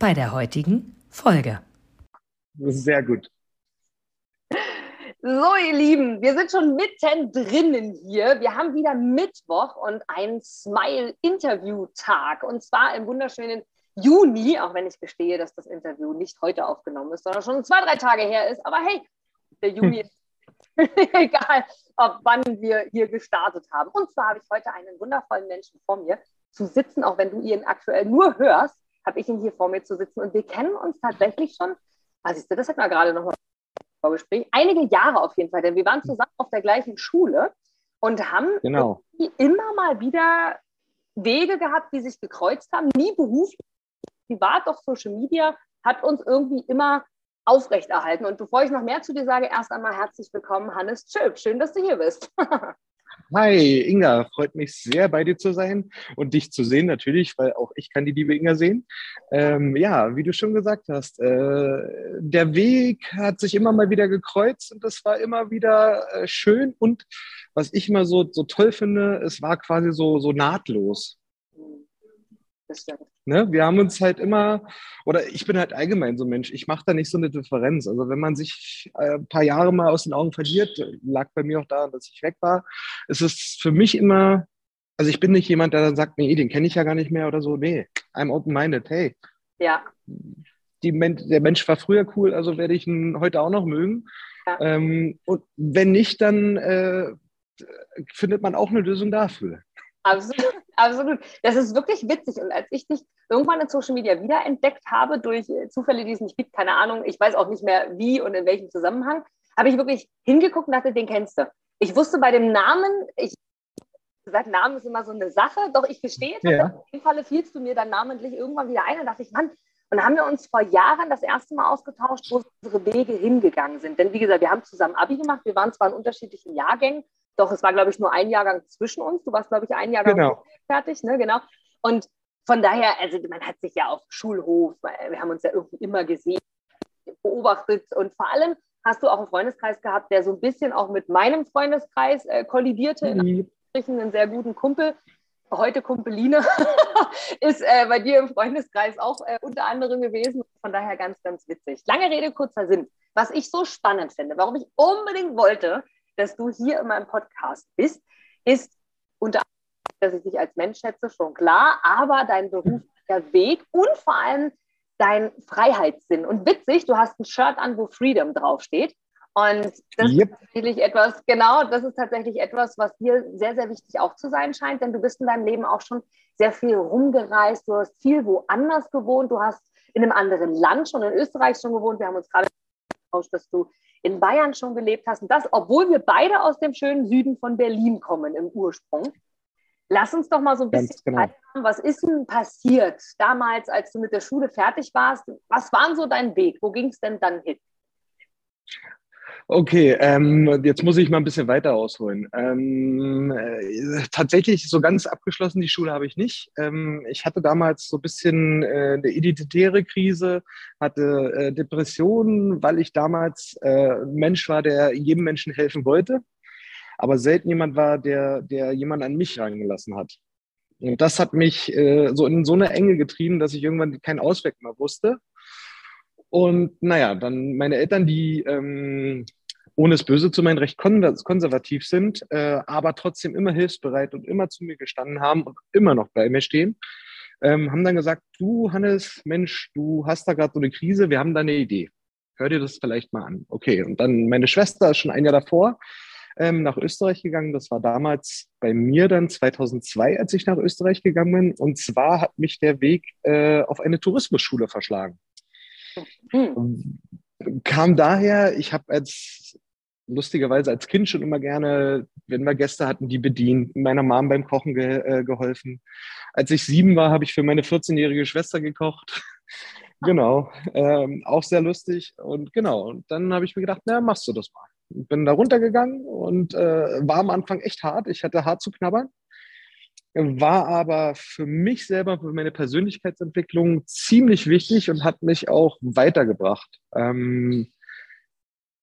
bei der heutigen Folge. Sehr gut. So, ihr Lieben, wir sind schon mittendrin hier. Wir haben wieder Mittwoch und einen Smile-Interview-Tag. Und zwar im wunderschönen Juni, auch wenn ich gestehe, dass das Interview nicht heute aufgenommen ist, sondern schon zwei, drei Tage her ist. Aber hey, der Juni ist egal, ab wann wir hier gestartet haben. Und zwar habe ich heute einen wundervollen Menschen vor mir zu sitzen, auch wenn du ihn aktuell nur hörst, habe ich ihn hier vor mir zu sitzen. Und wir kennen uns tatsächlich schon, was ist das, das hatten wir gerade noch mal Vorgespräch, einige Jahre auf jeden Fall, denn wir waren zusammen auf der gleichen Schule und haben genau. immer mal wieder Wege gehabt, die sich gekreuzt haben, nie beruflich, privat, doch Social Media hat uns irgendwie immer aufrechterhalten. Und bevor ich noch mehr zu dir sage, erst einmal herzlich willkommen, Hannes Chilp. Schön, dass du hier bist. Hi, Inga, freut mich sehr, bei dir zu sein und dich zu sehen natürlich, weil auch ich kann die liebe Inga sehen. Ähm, ja, wie du schon gesagt hast, äh, der Weg hat sich immer mal wieder gekreuzt und das war immer wieder äh, schön und was ich immer so, so toll finde, es war quasi so, so nahtlos. Das stimmt. Ne? Wir haben uns halt immer, oder ich bin halt allgemein so ein Mensch, ich mache da nicht so eine Differenz. Also wenn man sich äh, ein paar Jahre mal aus den Augen verliert, lag bei mir auch daran, dass ich weg war, ist es für mich immer, also ich bin nicht jemand, der dann sagt, nee, den kenne ich ja gar nicht mehr oder so. Nee, I'm open-minded, hey. Ja. Die, der Mensch war früher cool, also werde ich ihn heute auch noch mögen. Ja. Ähm, und wenn nicht, dann äh, findet man auch eine Lösung dafür. Absolut, absolut. Das ist wirklich witzig. Und als ich dich irgendwann in Social Media wiederentdeckt habe, durch Zufälle, die es nicht gibt, keine Ahnung, ich weiß auch nicht mehr wie und in welchem Zusammenhang, habe ich wirklich hingeguckt und dachte, den kennst du. Ich wusste bei dem Namen, ich gesagt, Namen ist immer so eine Sache, doch ich gestehe, ja. in dem Falle fielst du mir dann namentlich irgendwann wieder ein und dachte ich, Mann, und dann haben wir uns vor Jahren das erste Mal ausgetauscht, wo unsere Wege hingegangen sind. Denn wie gesagt, wir haben zusammen Abi gemacht, wir waren zwar in unterschiedlichen Jahrgängen, doch, es war, glaube ich, nur ein Jahrgang zwischen uns. Du warst, glaube ich, ein Jahrgang genau. fertig, ne? Genau. Und von daher, also man hat sich ja auf Schulhof, wir haben uns ja irgendwie immer gesehen, beobachtet und vor allem hast du auch einen Freundeskreis gehabt, der so ein bisschen auch mit meinem Freundeskreis äh, kollidierte. Mhm. einen sehr guten Kumpel, heute Kumpeline, ist äh, bei dir im Freundeskreis auch äh, unter anderem gewesen. Von daher ganz, ganz witzig. Lange Rede, kurzer Sinn. Was ich so spannend finde, warum ich unbedingt wollte, dass du hier in meinem Podcast bist, ist unter anderem, dass ich dich als Mensch schätze, schon klar, aber dein beruflicher Weg und vor allem dein Freiheitssinn. Und witzig, du hast ein Shirt an, wo Freedom draufsteht. Und das yep. ist tatsächlich etwas, genau, das ist tatsächlich etwas, was dir sehr, sehr wichtig auch zu sein scheint, denn du bist in deinem Leben auch schon sehr viel rumgereist, du hast viel woanders gewohnt, du hast in einem anderen Land schon in Österreich schon gewohnt. Wir haben uns gerade ausgetauscht, dass du in Bayern schon gelebt hast. Und das, obwohl wir beide aus dem schönen Süden von Berlin kommen im Ursprung. Lass uns doch mal so ein bisschen genau. was ist denn passiert damals, als du mit der Schule fertig warst? Was war so dein Weg? Wo ging es denn dann hin? Okay, ähm, jetzt muss ich mal ein bisschen weiter ausholen. Ähm, äh, tatsächlich so ganz abgeschlossen die Schule habe ich nicht. Ähm, ich hatte damals so ein bisschen äh, eine identitäre Krise, hatte äh, Depressionen, weil ich damals äh, ein Mensch war, der jedem Menschen helfen wollte, aber selten jemand war, der, der jemand an mich reingelassen hat. Und das hat mich äh, so in so eine Enge getrieben, dass ich irgendwann keinen Ausweg mehr wusste. Und naja, dann meine Eltern, die ähm, ohne es böse zu meinen, recht konservativ sind, äh, aber trotzdem immer hilfsbereit und immer zu mir gestanden haben und immer noch bei mir stehen, ähm, haben dann gesagt, du Hannes, Mensch, du hast da gerade so eine Krise, wir haben da eine Idee. Hör dir das vielleicht mal an. Okay, und dann meine Schwester ist schon ein Jahr davor ähm, nach Österreich gegangen. Das war damals bei mir dann 2002, als ich nach Österreich gegangen bin. Und zwar hat mich der Weg äh, auf eine Tourismusschule verschlagen. Mhm. Kam daher, ich habe als lustigerweise als Kind schon immer gerne, wenn wir Gäste hatten, die bedient, meiner Mom beim Kochen ge äh, geholfen. Als ich sieben war, habe ich für meine 14-jährige Schwester gekocht. genau, ähm, auch sehr lustig. Und genau, und dann habe ich mir gedacht, na, machst du das mal. Bin da runtergegangen und äh, war am Anfang echt hart. Ich hatte hart zu knabbern war aber für mich selber, für meine Persönlichkeitsentwicklung ziemlich wichtig und hat mich auch weitergebracht. Ähm,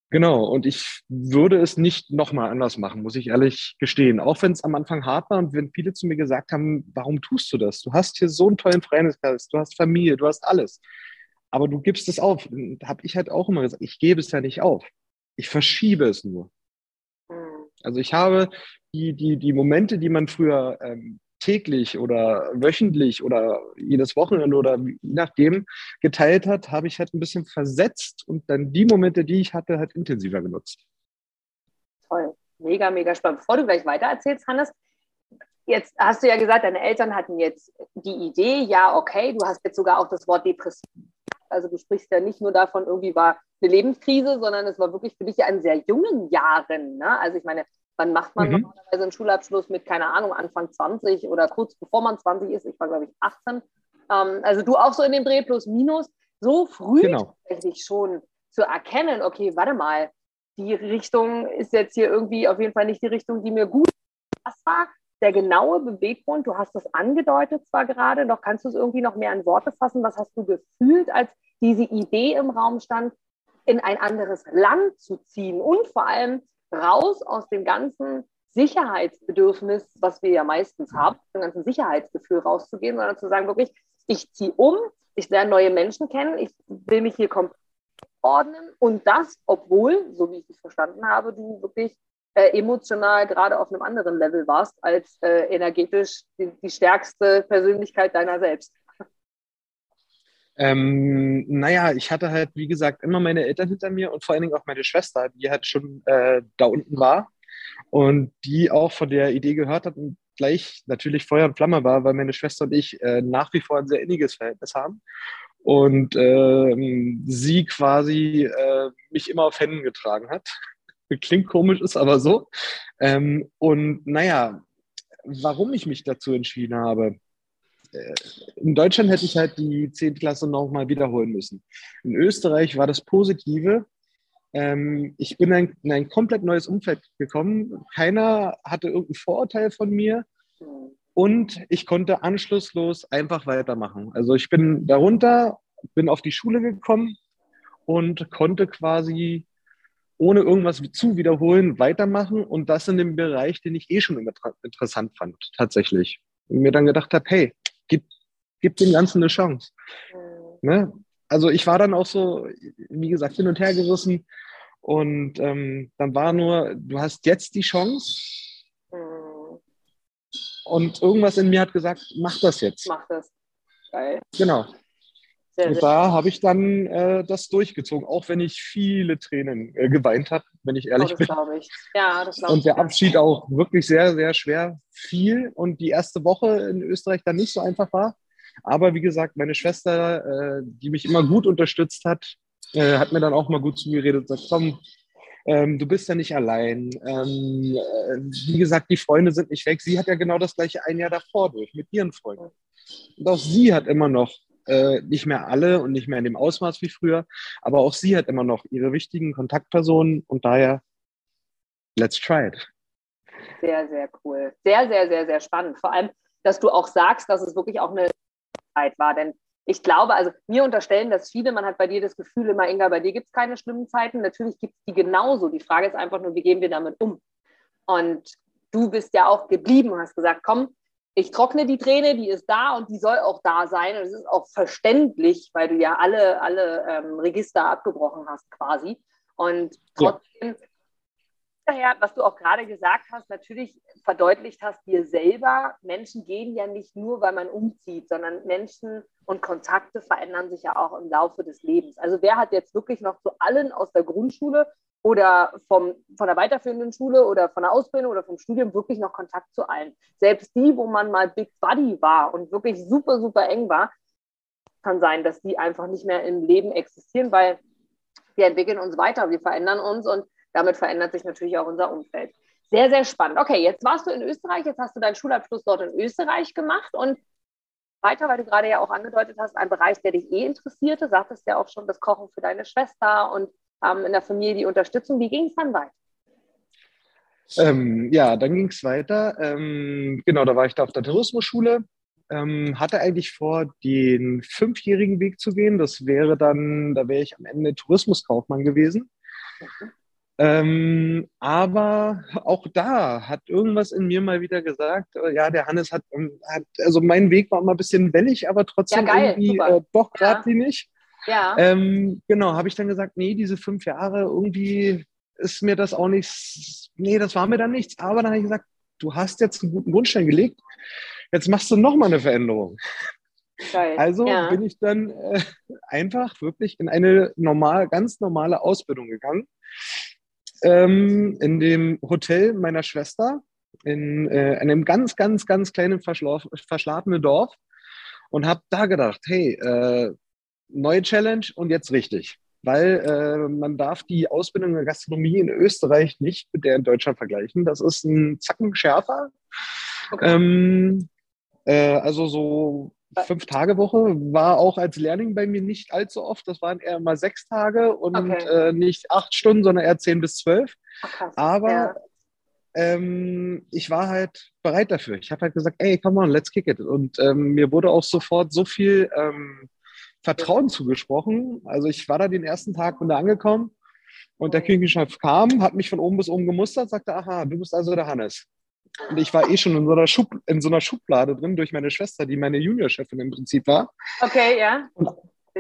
genau, und ich würde es nicht nochmal anders machen, muss ich ehrlich gestehen. Auch wenn es am Anfang hart war und wenn viele zu mir gesagt haben, warum tust du das? Du hast hier so einen tollen Freundeskreis, du hast Familie, du hast alles. Aber du gibst es auf. Habe ich halt auch immer gesagt, ich gebe es ja nicht auf. Ich verschiebe es nur. Also ich habe die, die, die Momente, die man früher ähm, täglich oder wöchentlich oder jedes Wochenende oder je nachdem geteilt hat, habe ich halt ein bisschen versetzt und dann die Momente, die ich hatte, halt intensiver genutzt. Toll, mega, mega spannend. Bevor du gleich weiter erzählst, Hannes, jetzt hast du ja gesagt, deine Eltern hatten jetzt die Idee, ja, okay, du hast jetzt sogar auch das Wort Depression. Also du sprichst ja nicht nur davon, irgendwie war eine Lebenskrise, sondern es war wirklich für dich ja in sehr jungen Jahren. Ne? Also ich meine, wann macht man mhm. normalerweise einen Schulabschluss mit, keine Ahnung, Anfang 20 oder kurz bevor man 20 ist? Ich war, glaube ich, 18. Ähm, also du auch so in dem Dreh plus minus. So früh genau. tatsächlich schon zu erkennen, okay, warte mal, die Richtung ist jetzt hier irgendwie auf jeden Fall nicht die Richtung, die mir gut Was war der genaue Beweggrund? Du hast das angedeutet zwar gerade, doch kannst du es irgendwie noch mehr in Worte fassen. Was hast du gefühlt, als diese Idee im Raum stand, in ein anderes Land zu ziehen und vor allem raus aus dem ganzen Sicherheitsbedürfnis, was wir ja meistens haben, dem ganzen Sicherheitsgefühl rauszugehen, sondern zu sagen, wirklich, ich ziehe um, ich lerne neue Menschen kennen, ich will mich hier komplett ordnen und das, obwohl, so wie ich es verstanden habe, du wirklich äh, emotional gerade auf einem anderen Level warst als äh, energetisch die, die stärkste Persönlichkeit deiner selbst. Ähm, naja, ich hatte halt, wie gesagt, immer meine Eltern hinter mir und vor allen Dingen auch meine Schwester, die halt schon äh, da unten war und die auch von der Idee gehört hat und gleich natürlich Feuer und Flamme war, weil meine Schwester und ich äh, nach wie vor ein sehr inniges Verhältnis haben und äh, sie quasi äh, mich immer auf Händen getragen hat. Klingt komisch, ist aber so. Ähm, und naja, warum ich mich dazu entschieden habe, in Deutschland hätte ich halt die 10. Klasse nochmal wiederholen müssen. In Österreich war das Positive. Ähm, ich bin in ein komplett neues Umfeld gekommen. Keiner hatte irgendein Vorurteil von mir. Und ich konnte anschlusslos einfach weitermachen. Also ich bin darunter, bin auf die Schule gekommen und konnte quasi ohne irgendwas zu wiederholen weitermachen und das in dem Bereich, den ich eh schon interessant fand, tatsächlich. Und mir dann gedacht habe, hey, gib, gib dem Ganzen eine Chance. Mhm. Ne? Also ich war dann auch so, wie gesagt, hin und her gerissen. Und ähm, dann war nur, du hast jetzt die Chance. Mhm. Und irgendwas in mir hat gesagt, mach das jetzt. Mach das. Geil. Genau. Sehr, und da habe ich dann äh, das durchgezogen, auch wenn ich viele Tränen äh, geweint habe, wenn ich ehrlich oh, das bin. Ich. Ja, das und der Abschied auch wirklich sehr, sehr schwer fiel und die erste Woche in Österreich dann nicht so einfach war. Aber wie gesagt, meine Schwester, äh, die mich immer gut unterstützt hat, äh, hat mir dann auch mal gut zugeredet und gesagt, komm, ähm, du bist ja nicht allein. Ähm, äh, wie gesagt, die Freunde sind nicht weg. Sie hat ja genau das gleiche ein Jahr davor durch mit ihren Freunden. Und auch sie hat immer noch äh, nicht mehr alle und nicht mehr in dem Ausmaß wie früher, aber auch sie hat immer noch ihre wichtigen Kontaktpersonen und daher, let's try it. Sehr, sehr cool. Sehr, sehr, sehr, sehr spannend. Vor allem, dass du auch sagst, dass es wirklich auch eine Zeit war, denn ich glaube, also mir unterstellen das viele, man hat bei dir das Gefühl immer, Inga, bei dir gibt es keine schlimmen Zeiten. Natürlich gibt es die genauso. Die Frage ist einfach nur, wie gehen wir damit um? Und du bist ja auch geblieben und hast gesagt, komm, ich trockne die Träne, die ist da und die soll auch da sein. Und es ist auch verständlich, weil du ja alle, alle ähm, Register abgebrochen hast quasi. Und trotzdem, ja. was du auch gerade gesagt hast, natürlich verdeutlicht hast dir selber, Menschen gehen ja nicht nur, weil man umzieht, sondern Menschen und Kontakte verändern sich ja auch im Laufe des Lebens. Also wer hat jetzt wirklich noch zu allen aus der Grundschule oder vom, von der weiterführenden Schule oder von der Ausbildung oder vom Studium wirklich noch Kontakt zu allen. Selbst die, wo man mal Big Buddy war und wirklich super, super eng war, kann sein, dass die einfach nicht mehr im Leben existieren, weil wir entwickeln uns weiter, wir verändern uns und damit verändert sich natürlich auch unser Umfeld. Sehr, sehr spannend. Okay, jetzt warst du in Österreich, jetzt hast du deinen Schulabschluss dort in Österreich gemacht und weiter, weil du gerade ja auch angedeutet hast, ein Bereich, der dich eh interessierte. Sagtest ja auch schon das Kochen für deine Schwester und ähm, in der Familie die Unterstützung. Wie ging es dann weiter? Ähm, ja, dann ging es weiter. Ähm, genau, da war ich da auf der Tourismusschule. Ähm, hatte eigentlich vor, den fünfjährigen Weg zu gehen. Das wäre dann, da wäre ich am Ende Tourismuskaufmann gewesen. Mhm. Ähm, aber auch da hat irgendwas in mir mal wieder gesagt, äh, ja, der Hannes hat, ähm, hat, also mein Weg war immer ein bisschen wellig, aber trotzdem ja, geil, irgendwie äh, doch geradlinig. Ja. Ja. Ähm, genau, habe ich dann gesagt, nee, diese fünf Jahre, irgendwie ist mir das auch nichts, nee, das war mir dann nichts. Aber dann habe ich gesagt, du hast jetzt einen guten Grundstein gelegt, jetzt machst du nochmal eine Veränderung. Geil. Also ja. bin ich dann äh, einfach wirklich in eine normal, ganz normale Ausbildung gegangen ähm, in dem Hotel meiner Schwester in äh, einem ganz, ganz, ganz kleinen verschlafenen Dorf und habe da gedacht, hey, äh, neue Challenge und jetzt richtig. Weil äh, man darf die Ausbildung der Gastronomie in Österreich nicht mit der in Deutschland vergleichen. Das ist ein Zacken schärfer. Okay. Ähm, äh, also so Fünf-Tage-Woche war auch als Lehrling bei mir nicht allzu oft. Das waren eher mal sechs Tage und okay. äh, nicht acht Stunden, sondern eher zehn bis zwölf. Ach, Aber ja. ähm, ich war halt bereit dafür. Ich habe halt gesagt, ey, come on, let's kick it. Und ähm, mir wurde auch sofort so viel ähm, Vertrauen zugesprochen. Also ich war da den ersten Tag, bin da angekommen und der Küchenchef kam, hat mich von oben bis oben gemustert, sagte, aha, du bist also der Hannes. Und ich war eh schon in so, einer Schub, in so einer Schublade drin durch meine Schwester, die meine Juniorchefin im Prinzip war. Okay, ja. Und,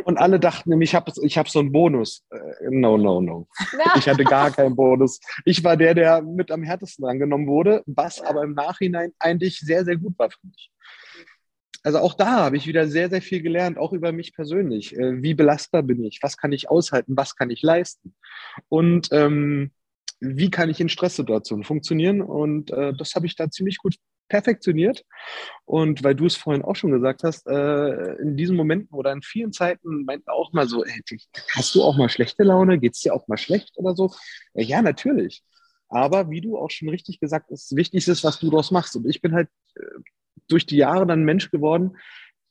und alle dachten nämlich, ich habe ich hab so einen Bonus. Äh, no, no, no. Ja. Ich hatte gar keinen Bonus. Ich war der, der mit am härtesten angenommen wurde, was aber im Nachhinein eigentlich sehr, sehr gut war für mich. Also auch da habe ich wieder sehr, sehr viel gelernt, auch über mich persönlich. Äh, wie belastbar bin ich? Was kann ich aushalten? Was kann ich leisten? Und ähm, wie kann ich in Stresssituationen funktionieren? Und äh, das habe ich da ziemlich gut perfektioniert. Und weil du es vorhin auch schon gesagt hast, äh, in diesen Momenten oder in vielen Zeiten meint auch mal so, ey, hast du auch mal schlechte Laune? Geht es dir auch mal schlecht oder so? Ja, natürlich. Aber wie du auch schon richtig gesagt hast, wichtig ist, was du daraus machst. Und ich bin halt äh, durch die Jahre dann Mensch geworden.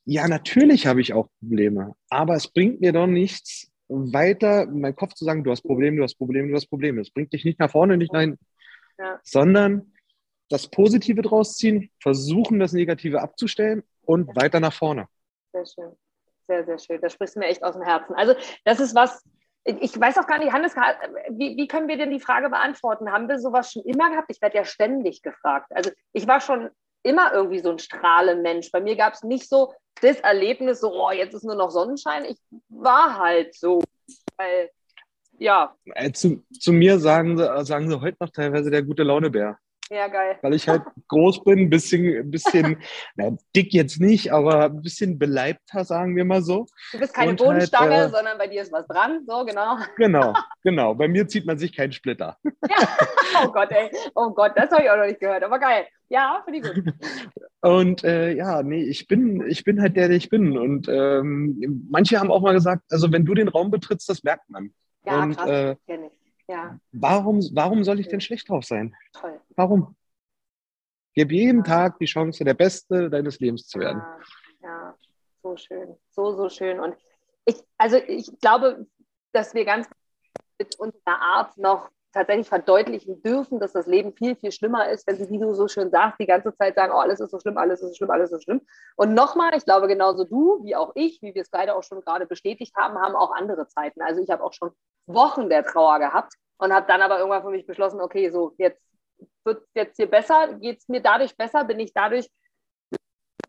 Ja, natürlich habe ich auch Probleme, aber es bringt mir doch nichts, weiter in meinem Kopf zu sagen, du hast Probleme, du hast Probleme, du hast Probleme. Das bringt dich nicht nach vorne, nicht nach hinten, ja. sondern das Positive draus ziehen, versuchen, das Negative abzustellen und weiter nach vorne. Sehr schön. Sehr, sehr schön. Das sprichst du mir echt aus dem Herzen. Also, das ist was, ich weiß auch gar nicht, Hannes, wie, wie können wir denn die Frage beantworten? Haben wir sowas schon immer gehabt? Ich werde ja ständig gefragt. Also, ich war schon immer irgendwie so ein Strahlemensch. Bei mir gab es nicht so das Erlebnis, so, oh, jetzt ist nur noch Sonnenschein. Ich war halt so. Weil, ja. Äh, zu, zu mir sagen sie, sagen sie heute noch teilweise der gute Launebär. Ja, geil. Weil ich halt groß bin, ein bisschen, bisschen na, dick jetzt nicht, aber ein bisschen beleibter, sagen wir mal so. Du bist keine Und halt, Bodenstange, halt, äh, sondern bei dir ist was dran, so genau. Genau, genau. Bei mir zieht man sich keinen Splitter. Ja. Oh Gott, ey. Oh Gott, das habe ich auch noch nicht gehört, aber geil. Ja, finde ich gut. Und äh, ja, nee, ich bin, ich bin halt der, der ich bin. Und ähm, manche haben auch mal gesagt, also wenn du den Raum betrittst, das merkt man. Ja, Und, krass, äh, kenne ich. Ja. Warum, warum soll ich denn schlecht drauf sein? Toll. Warum? Gib jedem ja. Tag die Chance, der Beste deines Lebens zu werden. Ja, ja, so schön. So, so schön. Und ich, also ich glaube, dass wir ganz mit unserer Art noch tatsächlich verdeutlichen dürfen, dass das Leben viel, viel schlimmer ist, wenn sie, wie du so schön sagst, die ganze Zeit sagen, oh, alles ist so schlimm, alles ist so schlimm, alles ist so schlimm. Und nochmal, ich glaube, genauso du, wie auch ich, wie wir es beide auch schon gerade bestätigt haben, haben auch andere Zeiten. Also ich habe auch schon Wochen der Trauer gehabt und habe dann aber irgendwann für mich beschlossen, okay, so jetzt wird es jetzt hier besser, geht es mir dadurch besser, bin ich dadurch,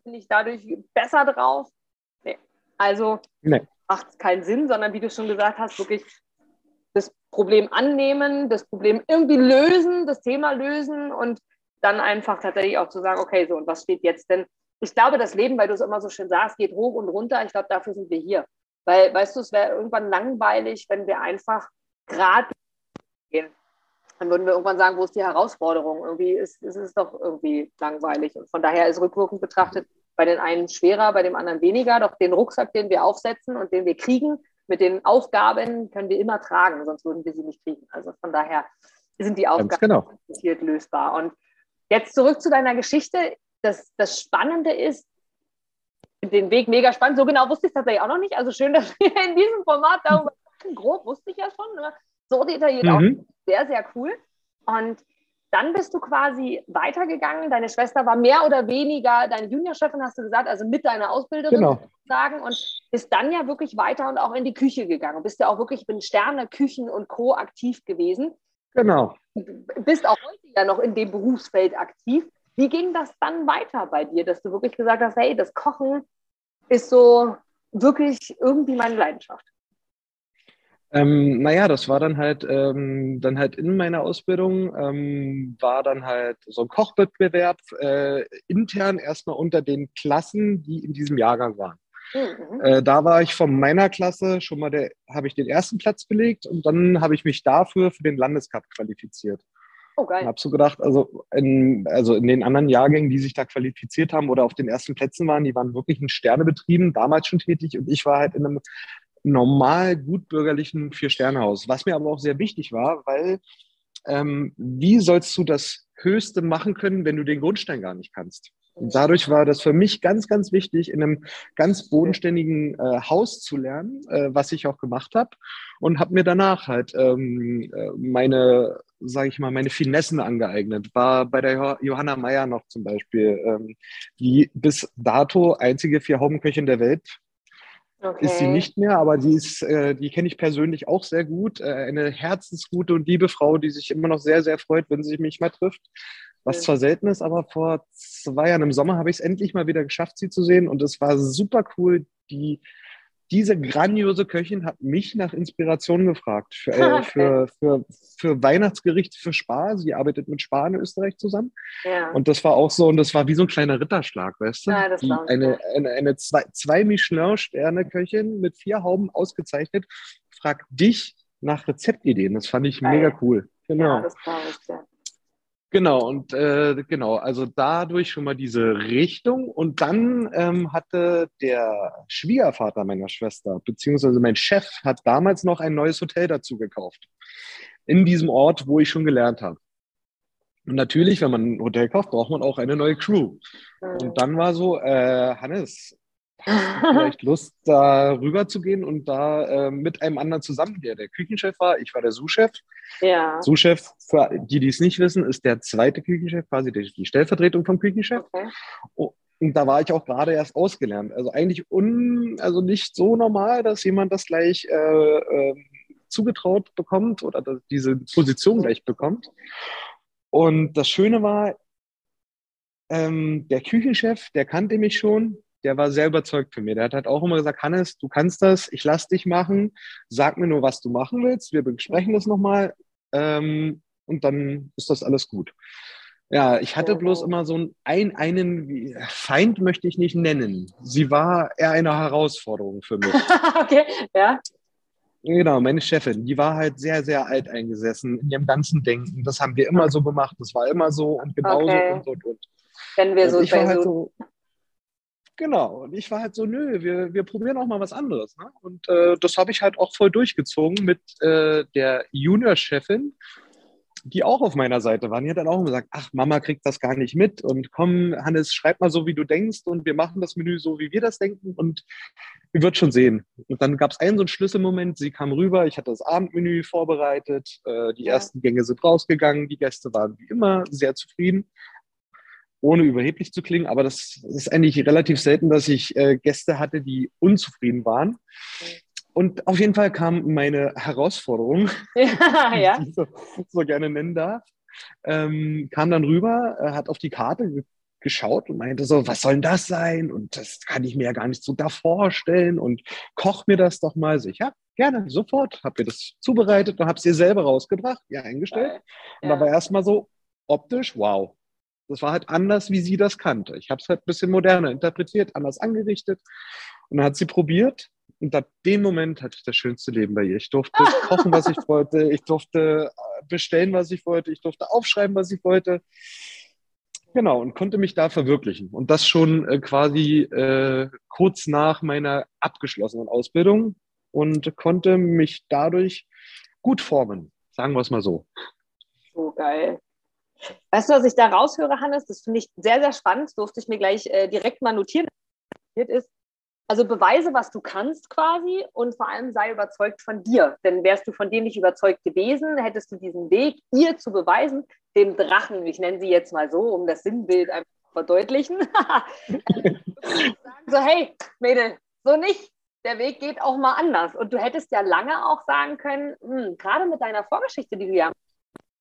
bin ich dadurch besser drauf? Nee. Also nee. macht es keinen Sinn, sondern wie du schon gesagt hast, wirklich das Problem annehmen, das Problem irgendwie lösen, das Thema lösen und dann einfach tatsächlich auch zu sagen, okay, so und was steht jetzt denn? Ich glaube, das Leben, weil du es immer so schön sagst, geht hoch und runter. Ich glaube, dafür sind wir hier. Weil, weißt du, es wäre irgendwann langweilig, wenn wir einfach gerade gehen. Dann würden wir irgendwann sagen, wo ist die Herausforderung? Irgendwie ist, ist es doch irgendwie langweilig. Und von daher ist rückwirkend betrachtet bei den einen schwerer, bei dem anderen weniger. Doch den Rucksack, den wir aufsetzen und den wir kriegen, mit den Aufgaben können wir immer tragen, sonst würden wir sie nicht kriegen. Also von daher sind die Aufgaben genau. lösbar. Und jetzt zurück zu deiner Geschichte. Das, das Spannende ist, den Weg mega spannend. So genau wusste ich es tatsächlich auch noch nicht. Also schön, dass wir in diesem Format darüber sprechen. Grob wusste ich ja schon. Ne? So detailliert mhm. auch. Sehr, sehr cool. Und dann bist du quasi weitergegangen. Deine Schwester war mehr oder weniger deine Juniorchefin, hast du gesagt, also mit deiner Ausbilderin genau. sagen. Und bist dann ja wirklich weiter und auch in die Küche gegangen. Bist ja auch wirklich in Sterne, Küchen und Co. aktiv gewesen. Genau. Bist auch heute ja noch in dem Berufsfeld aktiv. Wie ging das dann weiter bei dir, dass du wirklich gesagt hast, hey, das Kochen ist so wirklich irgendwie meine Leidenschaft? Ähm, naja, das war dann halt, ähm, dann halt in meiner Ausbildung, ähm, war dann halt so ein Kochwettbewerb äh, intern erstmal unter den Klassen, die in diesem Jahrgang waren. Mhm. Äh, da war ich von meiner Klasse schon mal habe ich den ersten Platz belegt und dann habe ich mich dafür für den Landescup qualifiziert. Oh, geil. Habe so gedacht, also in, also in den anderen Jahrgängen, die sich da qualifiziert haben oder auf den ersten Plätzen waren, die waren wirklich in Sternebetrieben, damals schon tätig und ich war halt in einem normal gutbürgerlichen Vier-Sterne-Haus, was mir aber auch sehr wichtig war, weil ähm, wie sollst du das Höchste machen können, wenn du den Grundstein gar nicht kannst? Und dadurch war das für mich ganz, ganz wichtig, in einem ganz bodenständigen äh, Haus zu lernen, äh, was ich auch gemacht habe und habe mir danach halt ähm, äh, meine, sage ich mal, meine Finessen angeeignet. War bei der Johanna Meyer noch zum Beispiel, ähm, die bis dato einzige Vier-Haubenköchin der Welt Okay. Ist sie nicht mehr, aber die ist, äh, die kenne ich persönlich auch sehr gut. Äh, eine herzensgute und liebe Frau, die sich immer noch sehr, sehr freut, wenn sie mich mal trifft. Was zwar selten ist, aber vor zwei Jahren im Sommer habe ich es endlich mal wieder geschafft, sie zu sehen. Und es war super cool. Die diese grandiose Köchin hat mich nach Inspiration gefragt für, äh, okay. für, für, für Weihnachtsgerichte für Spar. Sie arbeitet mit Spar in Österreich zusammen. Ja. Und das war auch so, und das war wie so ein kleiner Ritterschlag, weißt du? Ja, das Die, eine, eine, eine zwei, zwei Michelin-Sterne-Köchin mit vier Hauben ausgezeichnet, fragt dich nach Rezeptideen. Das fand ich Geil. mega cool. Genau. Ja, das war ich, ja. Genau, und äh, genau, also dadurch schon mal diese Richtung. Und dann ähm, hatte der Schwiegervater meiner Schwester, beziehungsweise mein Chef, hat damals noch ein neues Hotel dazu gekauft. In diesem Ort, wo ich schon gelernt habe. Und natürlich, wenn man ein Hotel kauft, braucht man auch eine neue Crew. Und dann war so, äh, Hannes, vielleicht Lust, da rüber zu gehen und da äh, mit einem anderen zusammen, der der Küchenchef war, ich war der Sous-Chef. Ja. Sous-Chef, für die, die es nicht wissen, ist der zweite Küchenchef, quasi die, die Stellvertretung vom Küchenchef. Okay. Und da war ich auch gerade erst ausgelernt. Also eigentlich un, also nicht so normal, dass jemand das gleich äh, äh, zugetraut bekommt oder diese Position gleich bekommt. Und das Schöne war, ähm, der Küchenchef, der kannte mich schon, der war sehr überzeugt von mir. Der hat halt auch immer gesagt, Hannes, du kannst das, ich lass dich machen, sag mir nur, was du machen willst, wir besprechen das nochmal ähm, und dann ist das alles gut. Ja, ich hatte bloß immer so einen, einen Feind möchte ich nicht nennen. Sie war eher eine Herausforderung für mich. okay, ja. Genau, meine Chefin, die war halt sehr, sehr alt eingesessen in ihrem ganzen Denken. Das haben wir immer so gemacht, das war immer so und genauso okay. und und und. Wenn wir so, war halt so Genau. Und ich war halt so, nö, wir, wir probieren auch mal was anderes. Ne? Und äh, das habe ich halt auch voll durchgezogen mit äh, der Junior-Chefin, die auch auf meiner Seite war. Die hat dann auch gesagt, ach, Mama kriegt das gar nicht mit. Und komm, Hannes, schreib mal so, wie du denkst. Und wir machen das Menü so, wie wir das denken. Und wir wird schon sehen. Und dann gab es einen so einen Schlüsselmoment. Sie kam rüber, ich hatte das Abendmenü vorbereitet. Äh, die ja. ersten Gänge sind rausgegangen. Die Gäste waren wie immer sehr zufrieden ohne überheblich zu klingen, aber das ist eigentlich relativ selten, dass ich äh, Gäste hatte, die unzufrieden waren. Und auf jeden Fall kam meine Herausforderung, ja, ja. die ich so, so, gerne nennen darf, ähm, kam dann rüber, äh, hat auf die Karte ge geschaut und meinte so, was soll denn das sein? Und das kann ich mir ja gar nicht so da vorstellen und koch mir das doch mal. So, ja, gerne, sofort. Hab mir das zubereitet und habe es ihr selber rausgebracht, ihr eingestellt. Ja. Und da war erstmal so optisch, wow, das war halt anders, wie sie das kannte. Ich habe es halt ein bisschen moderner interpretiert, anders angerichtet. Und dann hat sie probiert. Und ab dem Moment hatte ich das schönste Leben bei ihr. Ich durfte kochen, was ich wollte. Ich durfte äh, bestellen, was ich wollte. Ich durfte aufschreiben, was ich wollte. Genau, und konnte mich da verwirklichen. Und das schon äh, quasi äh, kurz nach meiner abgeschlossenen Ausbildung und konnte mich dadurch gut formen. Sagen wir es mal so. So geil. Weißt du, was ich da raushöre, Hannes? Das finde ich sehr, sehr spannend. Das durfte ich mir gleich äh, direkt mal notieren. ist, also beweise, was du kannst quasi und vor allem sei überzeugt von dir. Denn wärst du von dir nicht überzeugt gewesen, hättest du diesen Weg, ihr zu beweisen, dem Drachen, ich nenne sie jetzt mal so, um das Sinnbild einfach zu verdeutlichen, so, hey, Mädel, so nicht. Der Weg geht auch mal anders. Und du hättest ja lange auch sagen können, hm, gerade mit deiner Vorgeschichte, die du ja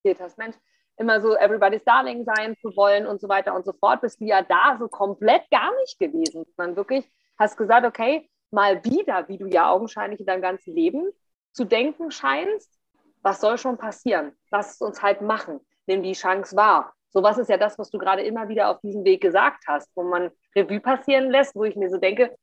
erzählt hast, Mensch, immer so Everybody's Darling sein zu wollen und so weiter und so fort, bist du ja da so komplett gar nicht gewesen, sondern wirklich hast gesagt, okay, mal wieder, wie du ja augenscheinlich in deinem ganzen Leben zu denken scheinst, was soll schon passieren? Lass es uns halt machen. Nimm die Chance wahr. So was ist ja das, was du gerade immer wieder auf diesem Weg gesagt hast, wo man Revue passieren lässt, wo ich mir so denke,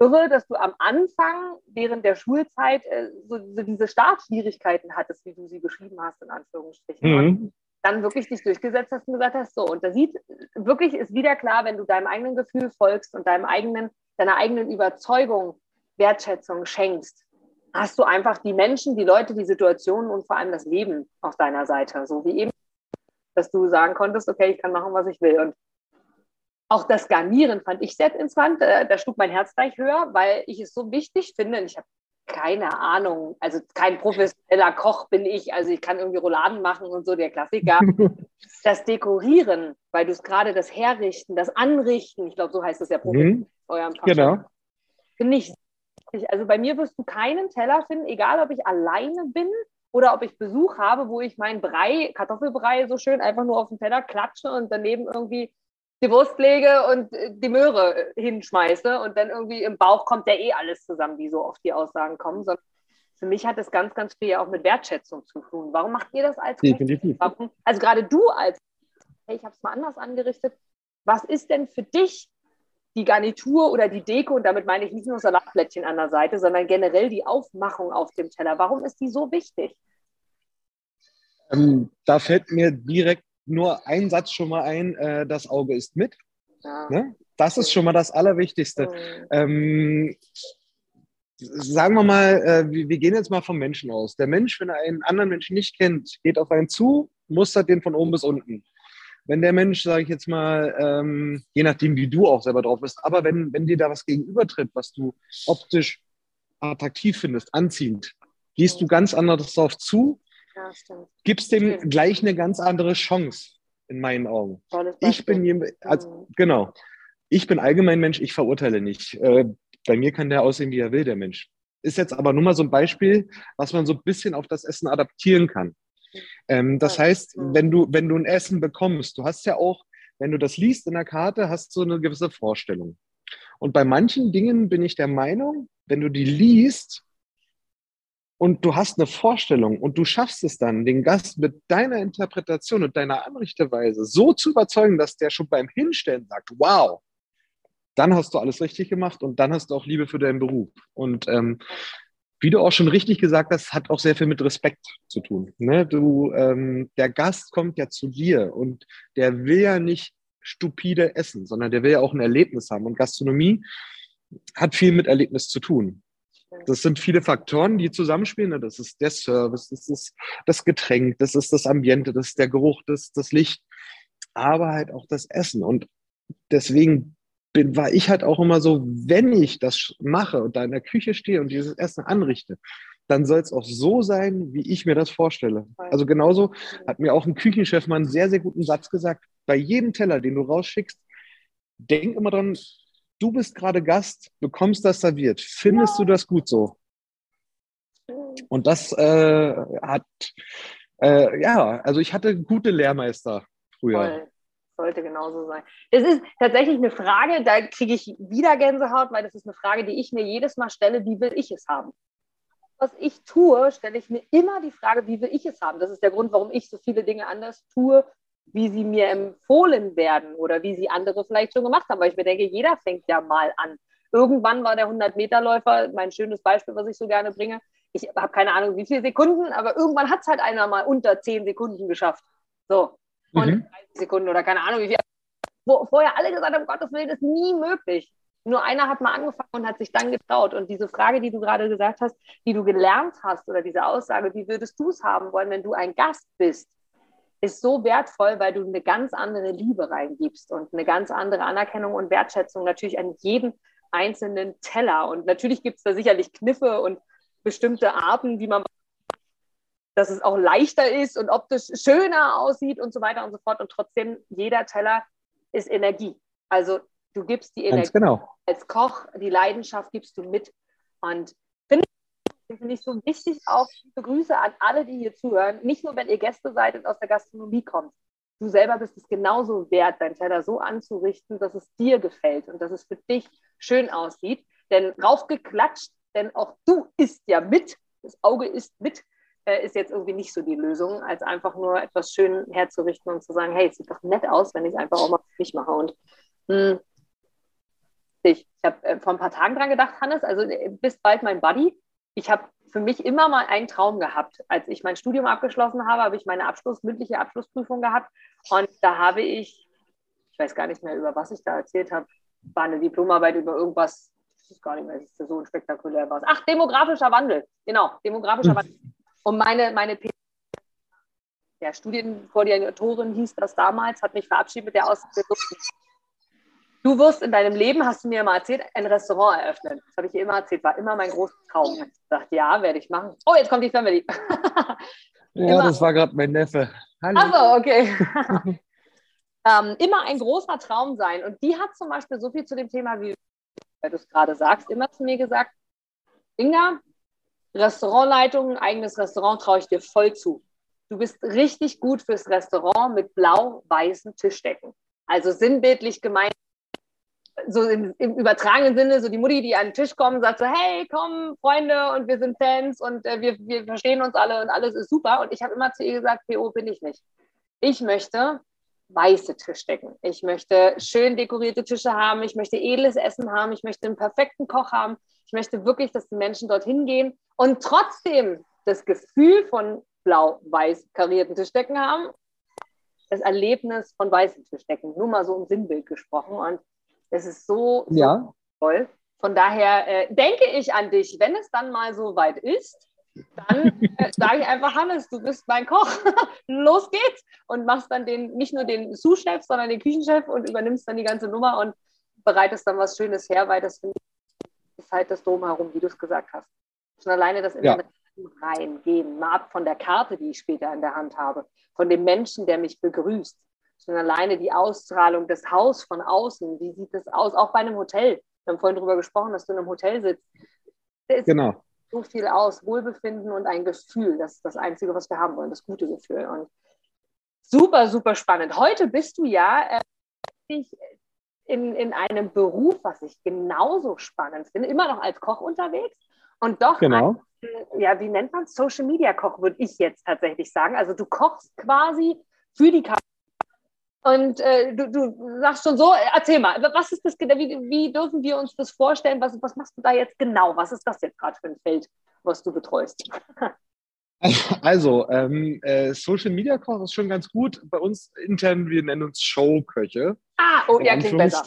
irre, dass du am Anfang während der Schulzeit äh, so, so, diese Startschwierigkeiten hattest, wie du sie beschrieben hast, in Anführungsstrichen. Mhm. Dann wirklich dich durchgesetzt hast und gesagt hast, so, und da sieht, wirklich ist wieder klar, wenn du deinem eigenen Gefühl folgst und deinem eigenen deiner eigenen Überzeugung Wertschätzung schenkst, hast du einfach die Menschen, die Leute, die Situationen und vor allem das Leben auf deiner Seite. So wie eben, dass du sagen konntest, okay, ich kann machen, was ich will. Und auch das Garnieren fand ich sehr interessant. Da schlug mein Herz gleich höher, weil ich es so wichtig finde. Und ich habe keine Ahnung, also kein professioneller Koch bin ich, also ich kann irgendwie Rouladen machen und so, der Klassiker. das Dekorieren, weil du es gerade das Herrichten, das Anrichten, ich glaube, so heißt es ja mhm. eurem Genau. Finde ich, also bei mir wirst du keinen Teller finden, egal ob ich alleine bin oder ob ich Besuch habe, wo ich meinen Brei, Kartoffelbrei so schön einfach nur auf den Teller klatsche und daneben irgendwie die Wurst lege und äh, die Möhre äh, hinschmeiße und dann irgendwie im Bauch kommt ja eh alles zusammen, wie so oft die Aussagen kommen, sondern für mich hat das ganz, ganz viel auch mit Wertschätzung zu tun. Warum macht ihr das als Definitiv. Warum, also gerade du als, hey, ich habe es mal anders angerichtet, was ist denn für dich die Garnitur oder die Deko, und damit meine ich nicht nur Salatblättchen an der Seite, sondern generell die Aufmachung auf dem Teller. Warum ist die so wichtig? Ähm, da fällt mir direkt nur ein Satz schon mal ein, äh, das Auge ist mit. Ja. Ne? Das ist schon mal das Allerwichtigste. Mhm. Ähm, sagen wir mal, äh, wir, wir, gehen jetzt mal vom Menschen aus. Der Mensch, wenn er einen anderen Menschen nicht kennt, geht auf einen zu, mustert den von oben bis unten. Wenn der Mensch, sage ich jetzt mal, ähm, je nachdem, wie du auch selber drauf bist, aber wenn, wenn dir da was gegenübertritt, was du optisch attraktiv findest, anziehend, gehst du ganz anders darauf zu Gibst dem stimmt. gleich eine ganz andere Chance, in meinen Augen. Ich bin jemand, also, genau. Ich bin allgemein Mensch, ich verurteile nicht. Äh, bei mir kann der aussehen, wie er will, der Mensch. Ist jetzt aber nur mal so ein Beispiel, was man so ein bisschen auf das Essen adaptieren kann. Ähm, das heißt, mhm. wenn du, wenn du ein Essen bekommst, du hast ja auch, wenn du das liest in der Karte, hast du so eine gewisse Vorstellung. Und bei manchen Dingen bin ich der Meinung, wenn du die liest, und du hast eine Vorstellung und du schaffst es dann, den Gast mit deiner Interpretation und deiner Anrichteweise so zu überzeugen, dass der schon beim Hinstellen sagt, wow, dann hast du alles richtig gemacht und dann hast du auch Liebe für deinen Beruf. Und ähm, wie du auch schon richtig gesagt hast, hat auch sehr viel mit Respekt zu tun. Ne? Du, ähm, der Gast kommt ja zu dir und der will ja nicht stupide essen, sondern der will ja auch ein Erlebnis haben. Und Gastronomie hat viel mit Erlebnis zu tun. Das sind viele Faktoren, die zusammenspielen. Das ist der Service, das ist das Getränk, das ist das Ambiente, das ist der Geruch, das ist das Licht, aber halt auch das Essen. Und deswegen bin, war ich halt auch immer so, wenn ich das mache und da in der Küche stehe und dieses Essen anrichte, dann soll es auch so sein, wie ich mir das vorstelle. Also genauso hat mir auch ein Küchenchef mal einen sehr, sehr guten Satz gesagt. Bei jedem Teller, den du rausschickst, denk immer dran, du bist gerade Gast, bekommst das serviert. Findest du das gut so? Und das äh, hat, äh, ja, also ich hatte gute Lehrmeister früher. Voll. Sollte genauso sein. Das ist tatsächlich eine Frage, da kriege ich wieder Gänsehaut, weil das ist eine Frage, die ich mir jedes Mal stelle, wie will ich es haben? Was ich tue, stelle ich mir immer die Frage, wie will ich es haben? Das ist der Grund, warum ich so viele Dinge anders tue, wie sie mir empfohlen werden oder wie sie andere vielleicht schon gemacht haben. Weil ich mir denke, jeder fängt ja mal an. Irgendwann war der 100-Meter-Läufer mein schönes Beispiel, was ich so gerne bringe. Ich habe keine Ahnung, wie viele Sekunden, aber irgendwann hat es halt einer mal unter 10 Sekunden geschafft. So. Und mhm. 30 Sekunden oder keine Ahnung, wie viel. Wo vorher alle gesagt haben, Gottes Willen, das ist nie möglich. Nur einer hat mal angefangen und hat sich dann getraut. Und diese Frage, die du gerade gesagt hast, die du gelernt hast, oder diese Aussage, wie würdest du es haben wollen, wenn du ein Gast bist? Ist so wertvoll, weil du eine ganz andere Liebe reingibst und eine ganz andere Anerkennung und Wertschätzung natürlich an jeden einzelnen Teller. Und natürlich gibt es da sicherlich Kniffe und bestimmte Arten, wie man, dass es auch leichter ist und optisch schöner aussieht und so weiter und so fort. Und trotzdem, jeder Teller ist Energie. Also du gibst die Energie genau. als Koch, die Leidenschaft gibst du mit. Und finde ich, find ich so wichtig auch, Grüße an alle, die hier zuhören. Nicht nur, wenn ihr Gäste seid und aus der Gastronomie kommt. Du selber bist es genauso wert, dein Teller so anzurichten, dass es dir gefällt und dass es für dich schön aussieht. Denn raufgeklatscht, denn auch du isst ja mit, das Auge isst mit, äh, ist jetzt irgendwie nicht so die Lösung, als einfach nur etwas schön herzurichten und zu sagen, hey, es sieht doch nett aus, wenn ich es einfach auch mal für mich mache. Und mh, hm, ich, ich habe äh, vor ein paar Tagen dran gedacht, Hannes, also äh, bist bald mein Buddy. Ich habe für mich immer mal einen Traum gehabt. Als ich mein Studium abgeschlossen habe, habe ich meine Abschluss, mündliche Abschlussprüfung gehabt. Und da habe ich, ich weiß gar nicht mehr, über was ich da erzählt habe, war eine Diplomarbeit über irgendwas, ich weiß gar nicht mehr, ist so spektakulär war. Ach, demografischer Wandel. Genau, demografischer hm. Wandel. Und meine, meine ja, Studienkoordinatorin hieß das damals, hat mich verabschiedet mit der Ausbildung Du wirst in deinem Leben, hast du mir mal erzählt, ein Restaurant eröffnen. Das habe ich dir immer erzählt, war immer mein großer Traum. Ich dachte, ja, werde ich machen. Oh, jetzt kommt die Family. ja, das war gerade mein Neffe. Hallo. Achso, okay. ähm, immer ein großer Traum sein. Und die hat zum Beispiel so viel zu dem Thema, wie du es gerade sagst, immer zu mir gesagt, Inga, Restaurantleitung, eigenes Restaurant traue ich dir voll zu. Du bist richtig gut fürs Restaurant mit blau-weißen Tischdecken. Also sinnbildlich gemeint, so im, im, übertragenen Sinne, so die Mutti, die an den Tisch kommt, sagt so, hey, komm, Freunde, und wir sind Fans und äh, wir, wir verstehen uns alle und alles ist super. Und ich habe immer zu ihr gesagt, PO bin ich nicht. Ich möchte weiße Tischdecken. Ich möchte schön dekorierte Tische haben. Ich möchte edles Essen haben. Ich möchte einen perfekten Koch haben. Ich möchte wirklich, dass die Menschen dorthin gehen und trotzdem das Gefühl von blau-weiß karierten Tischdecken haben. Das Erlebnis von weißen Tischdecken. Nur mal so im Sinnbild gesprochen. Und es ist so, so ja. toll. Von daher äh, denke ich an dich, wenn es dann mal so weit ist, dann äh, sage ich einfach, Hannes, du bist mein Koch. Los geht's. Und machst dann den, nicht nur den Sous-Chef, sondern den Küchenchef und übernimmst dann die ganze Nummer und bereitest dann was Schönes her, weil das ist halt das Drumherum, wie du es gesagt hast. Schon alleine das Internet ja. reingehen, mal ab von der Karte, die ich später in der Hand habe, von dem Menschen, der mich begrüßt, Schon alleine die Ausstrahlung des Haus von außen, wie sieht das aus? Auch bei einem Hotel. Wir haben vorhin darüber gesprochen, dass du in einem Hotel sitzt. genau. So viel aus. Wohlbefinden und ein Gefühl. Das ist das Einzige, was wir haben wollen, das gute Gefühl. Und super, super spannend. Heute bist du ja äh, in, in einem Beruf, was ich genauso spannend finde, immer noch als Koch unterwegs und doch genau. Ein, ja, wie nennt man es? Social Media Koch, würde ich jetzt tatsächlich sagen. Also du kochst quasi für die Kamera und äh, du, du sagst schon so, erzähl mal, was ist das, wie, wie dürfen wir uns das vorstellen? Was, was machst du da jetzt genau? Was ist das jetzt gerade für ein Feld, was du betreust? Also, ähm, äh, Social Media Koch ist schon ganz gut. Bei uns intern, wir nennen uns Showköche. Ah, oh, ja, klingt besser.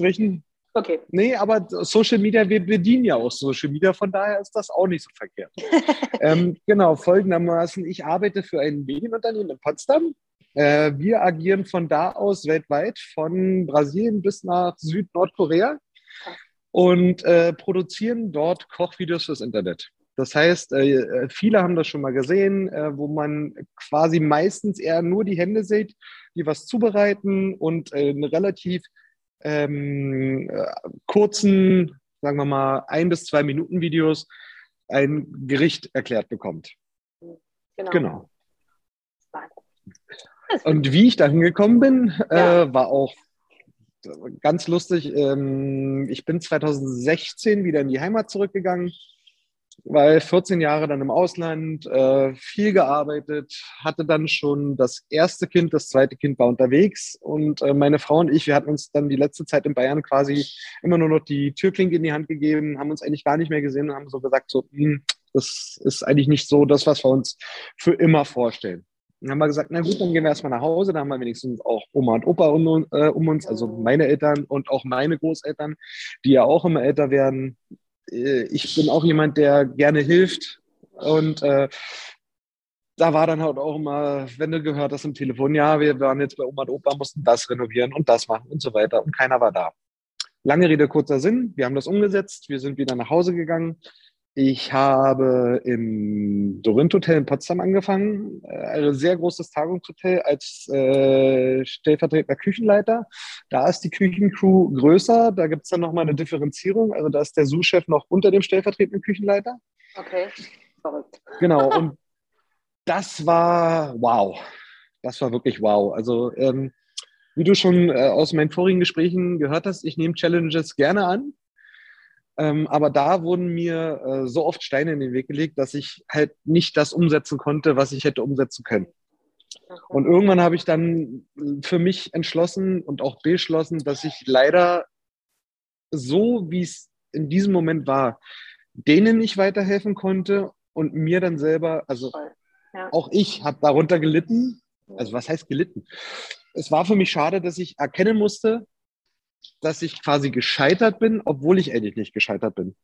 Okay. Nee, aber Social Media, wir bedienen ja auch Social Media, von daher ist das auch nicht so verkehrt. ähm, genau, folgendermaßen, ich arbeite für ein Medienunternehmen in Potsdam äh, wir agieren von da aus weltweit, von Brasilien bis nach Süd-Nordkorea und äh, produzieren dort Kochvideos fürs Internet. Das heißt, äh, viele haben das schon mal gesehen, äh, wo man quasi meistens eher nur die Hände sieht, die was zubereiten und äh, einen relativ ähm, äh, kurzen, sagen wir mal, ein bis zwei Minuten Videos ein Gericht erklärt bekommt. Genau. genau. Und wie ich da hingekommen bin, ja. äh, war auch ganz lustig. Ähm, ich bin 2016 wieder in die Heimat zurückgegangen, weil 14 Jahre dann im Ausland, äh, viel gearbeitet, hatte dann schon das erste Kind, das zweite Kind war unterwegs und äh, meine Frau und ich, wir hatten uns dann die letzte Zeit in Bayern quasi immer nur noch die Türklinke in die Hand gegeben, haben uns eigentlich gar nicht mehr gesehen und haben so gesagt, so, hm, das ist eigentlich nicht so das, was wir uns für immer vorstellen. Dann haben wir gesagt, na gut, dann gehen wir erstmal nach Hause. Da haben wir wenigstens auch Oma und Opa um, äh, um, uns, also meine Eltern und auch meine Großeltern, die ja auch immer älter werden. Äh, ich bin auch jemand, der gerne hilft. Und äh, da war dann halt auch immer, wenn du gehört hast im Telefon, ja, wir waren jetzt bei Oma und Opa, mussten das renovieren und das machen und so weiter. Und keiner war da. Lange Rede, kurzer Sinn. Wir haben das umgesetzt. Wir sind wieder nach Hause gegangen. Ich habe im Dorint Hotel in Potsdam angefangen, äh, ein sehr großes Tagungshotel als äh, stellvertretender Küchenleiter. Da ist die Küchencrew größer, da gibt es dann nochmal eine Differenzierung. Also da ist der Sous-Chef noch unter dem stellvertretenden Küchenleiter. Okay, verrückt. Genau, und das war wow. Das war wirklich wow. Also ähm, wie du schon äh, aus meinen vorigen Gesprächen gehört hast, ich nehme Challenges gerne an. Ähm, aber da wurden mir äh, so oft Steine in den Weg gelegt, dass ich halt nicht das umsetzen konnte, was ich hätte umsetzen können. Und irgendwann habe ich dann für mich entschlossen und auch beschlossen, dass ich leider so, wie es in diesem Moment war, denen nicht weiterhelfen konnte und mir dann selber, also ja. auch ich habe darunter gelitten. Also was heißt gelitten? Es war für mich schade, dass ich erkennen musste, dass ich quasi gescheitert bin, obwohl ich eigentlich nicht gescheitert bin.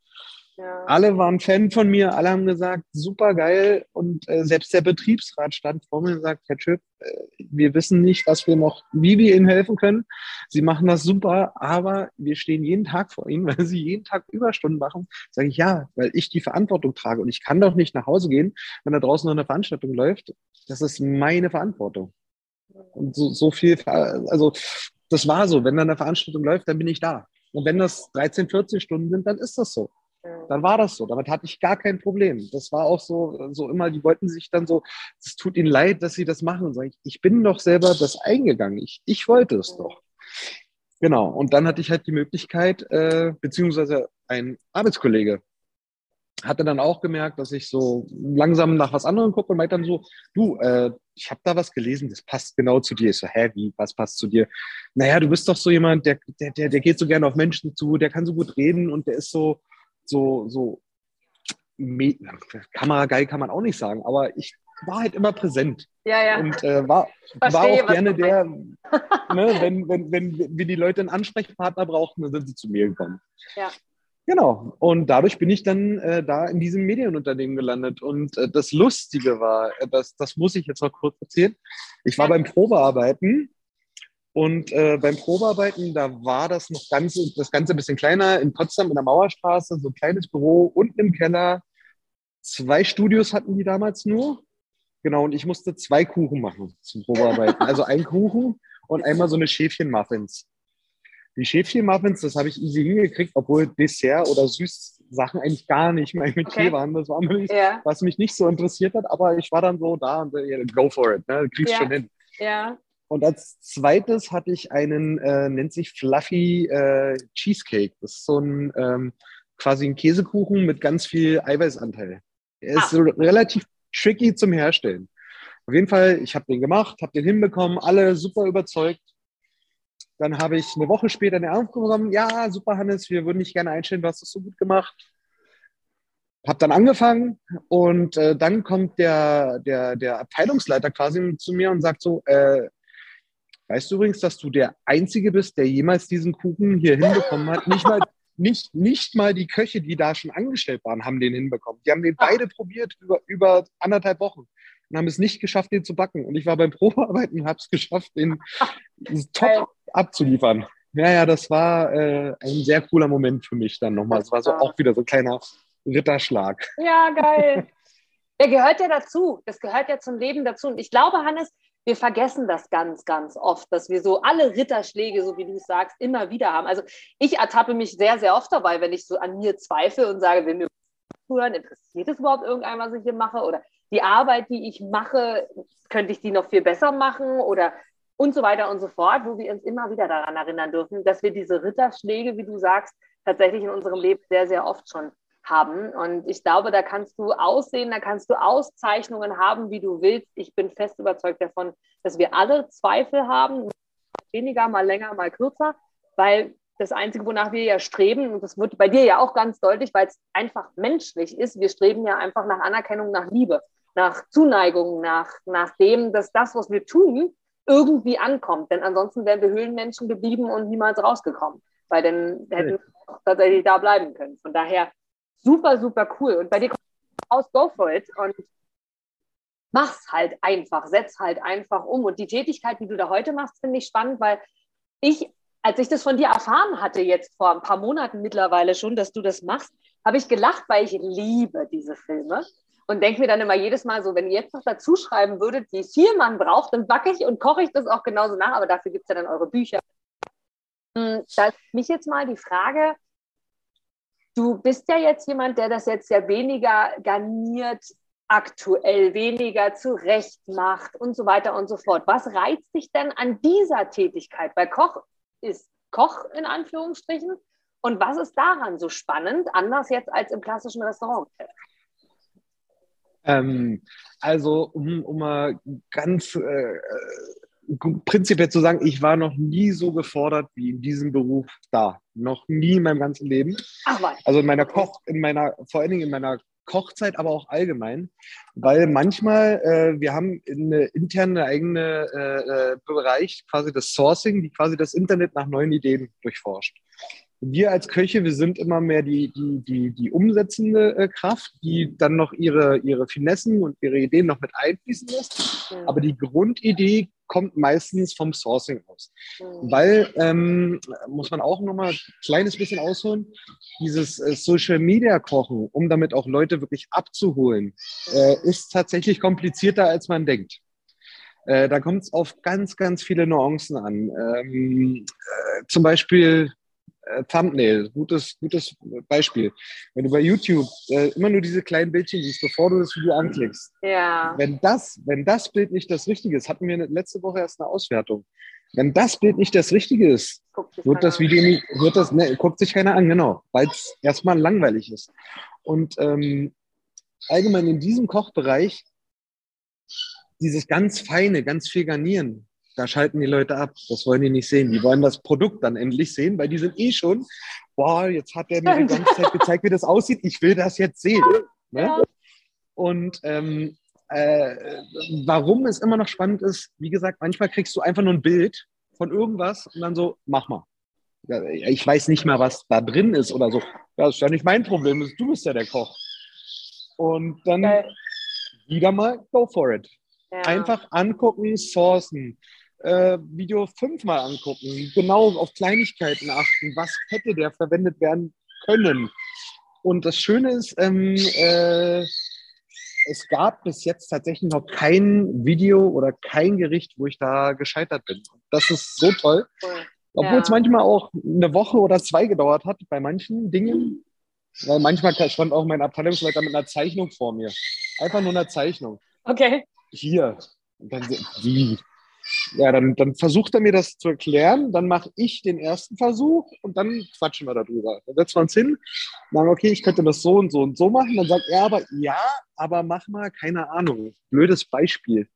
Ja. Alle waren Fan von mir, alle haben gesagt, super geil. Und äh, selbst der Betriebsrat stand vor mir und sagt, Herr Schöp, äh, wir wissen nicht, was wir noch, wie wir Ihnen helfen können. Sie machen das super, aber wir stehen jeden Tag vor Ihnen, weil Sie jeden Tag Überstunden machen. Sage ich ja, weil ich die Verantwortung trage und ich kann doch nicht nach Hause gehen, wenn da draußen noch eine Veranstaltung läuft. Das ist meine Verantwortung. Und so, so viel, also das war so. Wenn dann eine Veranstaltung läuft, dann bin ich da. Und wenn das 13, 14 Stunden sind, dann ist das so. Dann war das so. Damit hatte ich gar kein Problem. Das war auch so, so immer, die wollten sich dann so, es tut ihnen leid, dass sie das machen. Sag ich, ich bin doch selber das eingegangen. Ich, ich wollte es doch. Genau. Und dann hatte ich halt die Möglichkeit, äh, beziehungsweise ein Arbeitskollege, hatte dann auch gemerkt, dass ich so langsam nach was anderem gucke und meinte dann so, du, äh, ich habe da was gelesen, das passt genau zu dir. Ich so, hä, wie, was passt zu dir? Naja, du bist doch so jemand, der, der, der, der geht so gerne auf Menschen zu, der kann so gut reden und der ist so, so, so, Kamerageil kann man auch nicht sagen, aber ich war halt immer präsent. Ja, ja. Und äh, war, Verstehe, war auch gerne der, ne, wenn, wenn, wenn wir die Leute einen Ansprechpartner brauchten, dann sind sie zu mir gekommen. Ja. Genau. Und dadurch bin ich dann äh, da in diesem Medienunternehmen gelandet. Und äh, das Lustige war, äh, das, das muss ich jetzt noch kurz erzählen. Ich war beim Probearbeiten und äh, beim Probearbeiten, da war das noch ganz, das Ganze ein bisschen kleiner in Potsdam in der Mauerstraße, so ein kleines Büro unten im Keller. Zwei Studios hatten die damals nur. Genau, und ich musste zwei Kuchen machen zum Probearbeiten. Also ein Kuchen und einmal so eine Schäfchen-Muffins. Die Schäfchen-Muffins, das habe ich easy hingekriegt, obwohl Dessert oder Süßsachen eigentlich gar nicht mein Metier okay. waren. Das war mich, ja. was mich nicht so interessiert hat, aber ich war dann so da und äh, go for it, ne? kriegst ja. schon hin. Ja. Und als zweites hatte ich einen, äh, nennt sich Fluffy äh, Cheesecake. Das ist so ein ähm, quasi ein Käsekuchen mit ganz viel Eiweißanteil. Er ist ah. so relativ tricky zum Herstellen. Auf jeden Fall, ich habe den gemacht, habe den hinbekommen, alle super überzeugt. Dann habe ich eine Woche später eine Anruf bekommen, ja, super Hannes, wir würden dich gerne einstellen, du hast das so gut gemacht. Habe dann angefangen und äh, dann kommt der, der, der Abteilungsleiter quasi zu mir und sagt so, äh, weißt du übrigens, dass du der Einzige bist, der jemals diesen Kuchen hier hinbekommen hat? Nicht mal, nicht, nicht mal die Köche, die da schon angestellt waren, haben den hinbekommen. Die haben den beide probiert über, über anderthalb Wochen und haben es nicht geschafft, den zu backen. Und ich war beim Probearbeiten und habe es geschafft, den top abzuliefern. Ja, ja, das war äh, ein sehr cooler Moment für mich dann nochmal. Es war so auch wieder so ein kleiner Ritterschlag. Ja, geil. Der gehört ja dazu. Das gehört ja zum Leben dazu. Und ich glaube, Hannes, wir vergessen das ganz, ganz oft, dass wir so alle Ritterschläge, so wie du sagst, immer wieder haben. Also ich ertappe mich sehr, sehr oft dabei, wenn ich so an mir zweifle und sage, will mir hören, interessiert es überhaupt irgendein, was ich hier mache? Oder die Arbeit, die ich mache, könnte ich die noch viel besser machen? Oder und so weiter und so fort, wo wir uns immer wieder daran erinnern dürfen, dass wir diese Ritterschläge, wie du sagst, tatsächlich in unserem Leben sehr, sehr oft schon haben. Und ich glaube, da kannst du aussehen, da kannst du Auszeichnungen haben, wie du willst. Ich bin fest überzeugt davon, dass wir alle Zweifel haben, weniger, mal länger, mal kürzer, weil das Einzige, wonach wir ja streben, und das wird bei dir ja auch ganz deutlich, weil es einfach menschlich ist, wir streben ja einfach nach Anerkennung, nach Liebe, nach Zuneigung, nach, nach dem, dass das, was wir tun, irgendwie ankommt. Denn ansonsten wären wir Höhlenmenschen geblieben und niemals rausgekommen, weil dann hätten wir tatsächlich da bleiben können. Von daher super, super cool. Und bei dir kommt aus, go for it und mach's halt einfach, setz halt einfach um. Und die Tätigkeit, die du da heute machst, finde ich spannend, weil ich als ich das von dir erfahren hatte, jetzt vor ein paar Monaten mittlerweile schon, dass du das machst, habe ich gelacht, weil ich liebe diese Filme und denke mir dann immer jedes Mal so, wenn ihr jetzt noch dazu schreiben würdet, wie viel man braucht, dann backe ich und koche ich das auch genauso nach, aber dafür gibt es ja dann eure Bücher. Hm, da ist mich jetzt mal die Frage, du bist ja jetzt jemand, der das jetzt ja weniger garniert aktuell, weniger zurecht macht und so weiter und so fort. Was reizt dich denn an dieser Tätigkeit? Weil Koch ist Koch in Anführungsstrichen. Und was ist daran so spannend, anders jetzt als im klassischen Restaurant? Ähm, also, um, um mal ganz äh, prinzipiell zu sagen, ich war noch nie so gefordert wie in diesem Beruf da. Noch nie in meinem ganzen Leben. Ach, was. Also in meiner Koch, in meiner, vor allen Dingen in meiner Kochzeit, aber auch allgemein, weil manchmal, äh, wir haben eine interne eigene äh, äh, Bereich, quasi das Sourcing, die quasi das Internet nach neuen Ideen durchforscht wir als Köche, wir sind immer mehr die, die, die, die umsetzende äh, Kraft, die dann noch ihre, ihre Finessen und ihre Ideen noch mit einfließen lässt. Mhm. Aber die Grundidee kommt meistens vom Sourcing aus. Mhm. Weil, ähm, muss man auch nochmal ein kleines bisschen ausholen, dieses äh, Social Media Kochen, um damit auch Leute wirklich abzuholen, äh, ist tatsächlich komplizierter, als man denkt. Äh, da kommt es auf ganz, ganz viele Nuancen an. Ähm, äh, zum Beispiel äh, Thumbnail, gutes, gutes Beispiel. Wenn du bei YouTube äh, immer nur diese kleinen Bildchen siehst, bevor du das Video anklickst, ja. wenn, das, wenn das Bild nicht das Richtige ist, hatten wir letzte Woche erst eine Auswertung. Wenn das Bild nicht das Richtige ist, wird das Video nicht, wird das, ne, guckt sich keiner an, genau, weil es erstmal langweilig ist. Und ähm, allgemein in diesem Kochbereich dieses ganz feine, ganz viel Garnieren, da schalten die Leute ab. Das wollen die nicht sehen. Die wollen das Produkt dann endlich sehen, weil die sind eh schon, boah, jetzt hat der mir die ganze Zeit gezeigt, wie das aussieht. Ich will das jetzt sehen. Ne? Und ähm, äh, warum es immer noch spannend ist, wie gesagt, manchmal kriegst du einfach nur ein Bild von irgendwas und dann so, mach mal. Ja, ich weiß nicht mal, was da drin ist oder so. Ja, das ist ja nicht mein Problem, du bist ja der Koch. Und dann Geil. wieder mal, go for it. Ja. Einfach angucken, sourcen, äh, Video fünfmal angucken, genau auf Kleinigkeiten achten, was hätte der verwendet werden können. Und das Schöne ist, ähm, äh, es gab bis jetzt tatsächlich noch kein Video oder kein Gericht, wo ich da gescheitert bin. Das ist so toll. Obwohl ja. es manchmal auch eine Woche oder zwei gedauert hat bei manchen Dingen. Weil manchmal stand auch mein Abteilungsleiter mit einer Zeichnung vor mir. Einfach nur eine Zeichnung. Okay. Hier. Und dann, wie? Ja, dann, dann versucht er mir das zu erklären, dann mache ich den ersten Versuch und dann quatschen wir darüber. Dann setzen wir uns hin, sagen, okay, ich könnte das so und so und so machen. Dann sagt er aber, ja, aber mach mal, keine Ahnung, blödes Beispiel.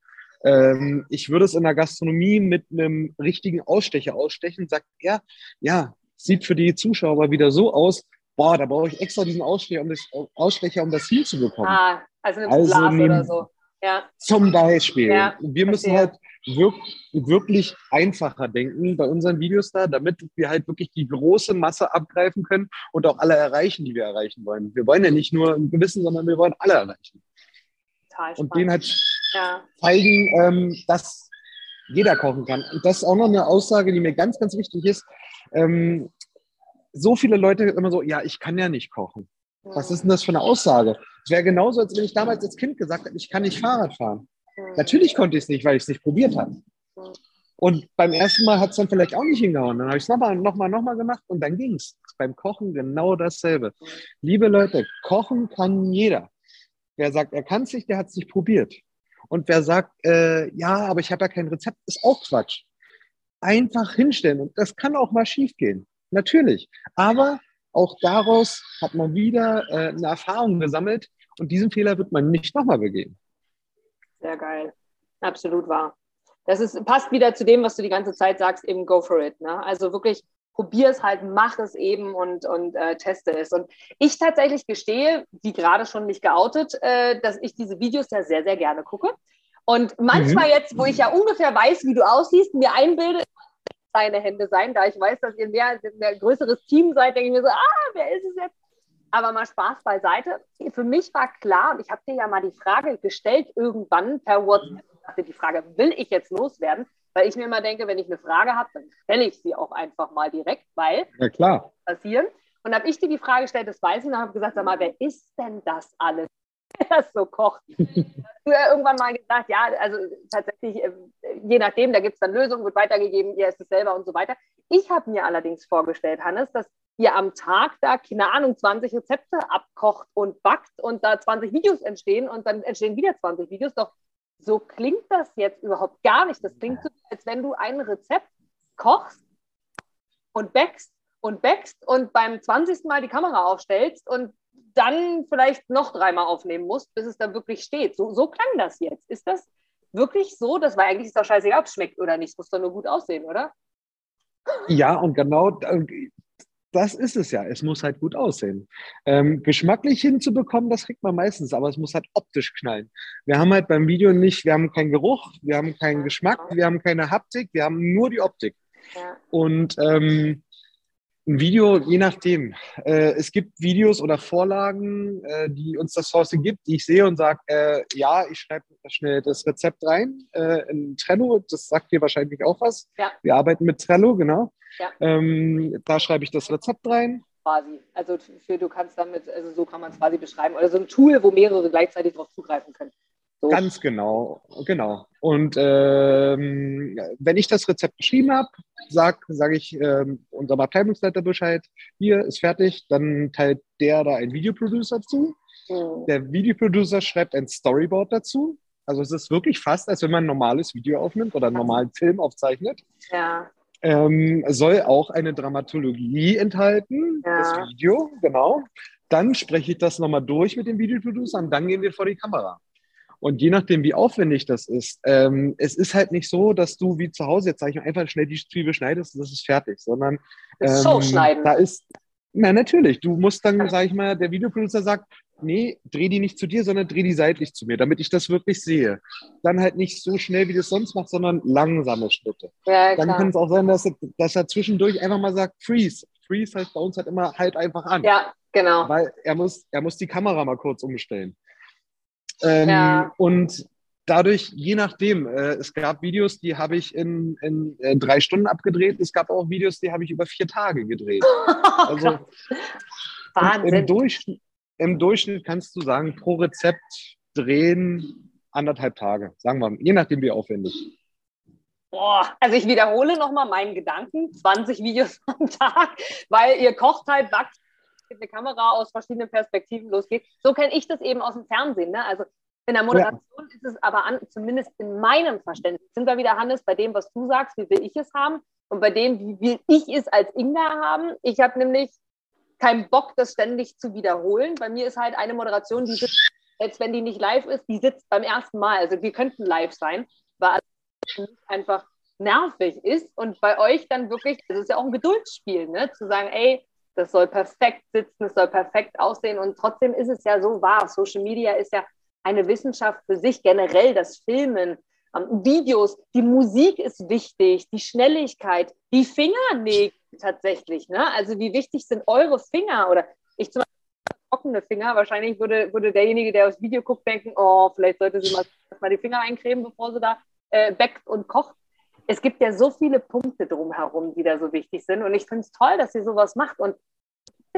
Ähm, ich würde es in der Gastronomie mit einem richtigen Ausstecher ausstechen, sagt er, ja, sieht für die Zuschauer wieder so aus, boah, da brauche ich extra diesen Ausstecher, um das, Ausstecher, um das hinzubekommen. Ah, also ein also Glas oder so. Ja. Zum Beispiel. Ja, wir müssen halt wirk wirklich einfacher denken bei unseren Videos da, damit wir halt wirklich die große Masse abgreifen können und auch alle erreichen, die wir erreichen wollen. Wir wollen ja nicht nur einen gewissen, sondern wir wollen alle erreichen. Total und denen halt ja. zeigen, ähm, dass jeder kochen kann. Und das ist auch noch eine Aussage, die mir ganz, ganz wichtig ist. Ähm, so viele Leute immer so, ja, ich kann ja nicht kochen. Was ist denn das für eine Aussage? Es wäre genauso, als wenn ich damals als Kind gesagt hätte, ich kann nicht Fahrrad fahren. Natürlich konnte ich es nicht, weil ich es nicht probiert habe. Und beim ersten Mal hat es dann vielleicht auch nicht hingehauen. Dann habe ich es nochmal, nochmal, nochmal gemacht und dann ging es. Beim Kochen genau dasselbe. Liebe Leute, kochen kann jeder. Wer sagt, er kann es nicht, der hat es nicht probiert. Und wer sagt, äh, ja, aber ich habe ja kein Rezept, ist auch Quatsch. Einfach hinstellen. Und das kann auch mal schief gehen. Natürlich. Aber auch daraus hat man wieder äh, eine Erfahrung gesammelt und diesen Fehler wird man nicht nochmal begehen. Sehr geil. Absolut wahr. Das ist, passt wieder zu dem, was du die ganze Zeit sagst, eben go for it. Ne? Also wirklich probier es halt, mach es eben und, und äh, teste es. Und ich tatsächlich gestehe, wie gerade schon mich geoutet, äh, dass ich diese Videos ja sehr, sehr gerne gucke. Und manchmal mhm. jetzt, wo ich ja ungefähr weiß, wie du aussiehst, mir einbilde, deine Hände sein, da ich weiß, dass ihr mehr, ein größeres Team seid, denke ich mir so, ah, wer ist es jetzt? Aber mal Spaß beiseite. Für mich war klar, und ich habe dir ja mal die Frage gestellt, irgendwann per WhatsApp, die Frage, will ich jetzt loswerden? Weil ich mir immer denke, wenn ich eine Frage habe, dann stelle ich sie auch einfach mal direkt, weil ja, klar. passieren. Und habe ich dir die Frage gestellt, das weiß ich, und habe gesagt, sag mal, wer ist denn das alles, der das so kocht? du ja irgendwann mal gesagt, ja, also tatsächlich, äh, je nachdem, da gibt es dann Lösungen, wird weitergegeben, ihr esst es selber und so weiter. Ich habe mir allerdings vorgestellt, Hannes, dass ihr am Tag da, keine Ahnung, 20 Rezepte abkocht und backt und da 20 Videos entstehen und dann entstehen wieder 20 Videos. Doch so klingt das jetzt überhaupt gar nicht. Das klingt so, als wenn du ein Rezept kochst und backst und backst und beim 20. Mal die Kamera aufstellst und dann vielleicht noch dreimal aufnehmen musst, bis es dann wirklich steht. So, so klang das jetzt. Ist das wirklich so? Das war eigentlich ist doch scheißegal, ob es schmeckt oder nicht. Es muss doch nur gut aussehen, oder? Ja, und genau das ist es ja. Es muss halt gut aussehen. Ähm, geschmacklich hinzubekommen, das kriegt man meistens, aber es muss halt optisch knallen. Wir haben halt beim Video nicht, wir haben keinen Geruch, wir haben keinen Geschmack, wir haben keine Haptik, wir haben nur die Optik. Ja. Und ähm, ein Video, je nachdem. Äh, es gibt Videos oder Vorlagen, äh, die uns das Source gibt, die ich sehe und sage, äh, ja, ich schreibe schnell das Rezept rein äh, in Trello. Das sagt dir wahrscheinlich auch was. Ja. Wir arbeiten mit Trello, genau. Ja. Ähm, da schreibe ich das Rezept rein. Quasi. Also für du kannst damit, also so kann man es quasi beschreiben. Oder so ein Tool, wo mehrere gleichzeitig darauf zugreifen können. So. Ganz genau, genau. Und ähm, wenn ich das Rezept geschrieben habe, sage sag ich ähm, unserem Abteilungsleiter Bescheid, hier ist fertig, dann teilt der da einen Videoproducer zu. Mhm. Der Videoproducer schreibt ein Storyboard dazu. Also es ist wirklich fast, als wenn man ein normales Video aufnimmt oder einen normalen Film aufzeichnet. Ja. Ähm, soll auch eine Dramaturgie enthalten, ja. das Video, genau. Dann spreche ich das nochmal durch mit dem Videoproducer und dann gehen wir vor die Kamera. Und je nachdem, wie aufwendig das ist, ähm, es ist halt nicht so, dass du wie zu Hause jetzt sag ich mal, einfach schnell die Zwiebel schneidest und das ist fertig, sondern ähm, da ist, na natürlich, du musst dann, sag ich mal, der Videoproducer sagt, nee, dreh die nicht zu dir, sondern dreh die seitlich zu mir, damit ich das wirklich sehe. Dann halt nicht so schnell, wie du es sonst machst, sondern langsame Schritte. Ja, dann kann es auch sein, dass, dass er zwischendurch einfach mal sagt, freeze. Freeze heißt bei uns halt immer halt einfach an. Ja, genau. Weil er muss, er muss die Kamera mal kurz umstellen. Ähm, ja. Und dadurch, je nachdem, äh, es gab Videos, die habe ich in, in äh, drei Stunden abgedreht. Es gab auch Videos, die habe ich über vier Tage gedreht. also Wahnsinn. Im Durchschnitt, Im Durchschnitt kannst du sagen, pro Rezept drehen anderthalb Tage, sagen wir, je nachdem wie aufwendig. Boah, also ich wiederhole nochmal meinen Gedanken, 20 Videos am Tag, weil ihr kocht halt, backt eine Kamera aus verschiedenen Perspektiven losgeht. So kenne ich das eben aus dem Fernsehen. Ne? Also in der Moderation ja. ist es aber an, zumindest in meinem Verständnis, sind wir wieder, Hannes, bei dem, was du sagst, wie will ich es haben und bei dem, wie will ich es als Inga haben. Ich habe nämlich keinen Bock, das ständig zu wiederholen. Bei mir ist halt eine Moderation, die sitzt, jetzt wenn die nicht live ist, die sitzt beim ersten Mal. Also wir könnten live sein, weil es einfach nervig ist und bei euch dann wirklich, das ist ja auch ein Geduldsspiel, ne? zu sagen, ey, das soll perfekt sitzen, es soll perfekt aussehen. Und trotzdem ist es ja so wahr. Social Media ist ja eine Wissenschaft für sich, generell das Filmen, ähm, Videos, die Musik ist wichtig, die Schnelligkeit, die Fingernägel tatsächlich. Ne? Also wie wichtig sind eure Finger? Oder ich zum Beispiel trockene Finger. Wahrscheinlich würde, würde derjenige, der aufs Video guckt, denken, oh, vielleicht sollte sie mal, mal die Finger eincremen, bevor sie da äh, backt und kocht es gibt ja so viele Punkte drumherum, die da so wichtig sind. Und ich finde es toll, dass sie sowas macht. Und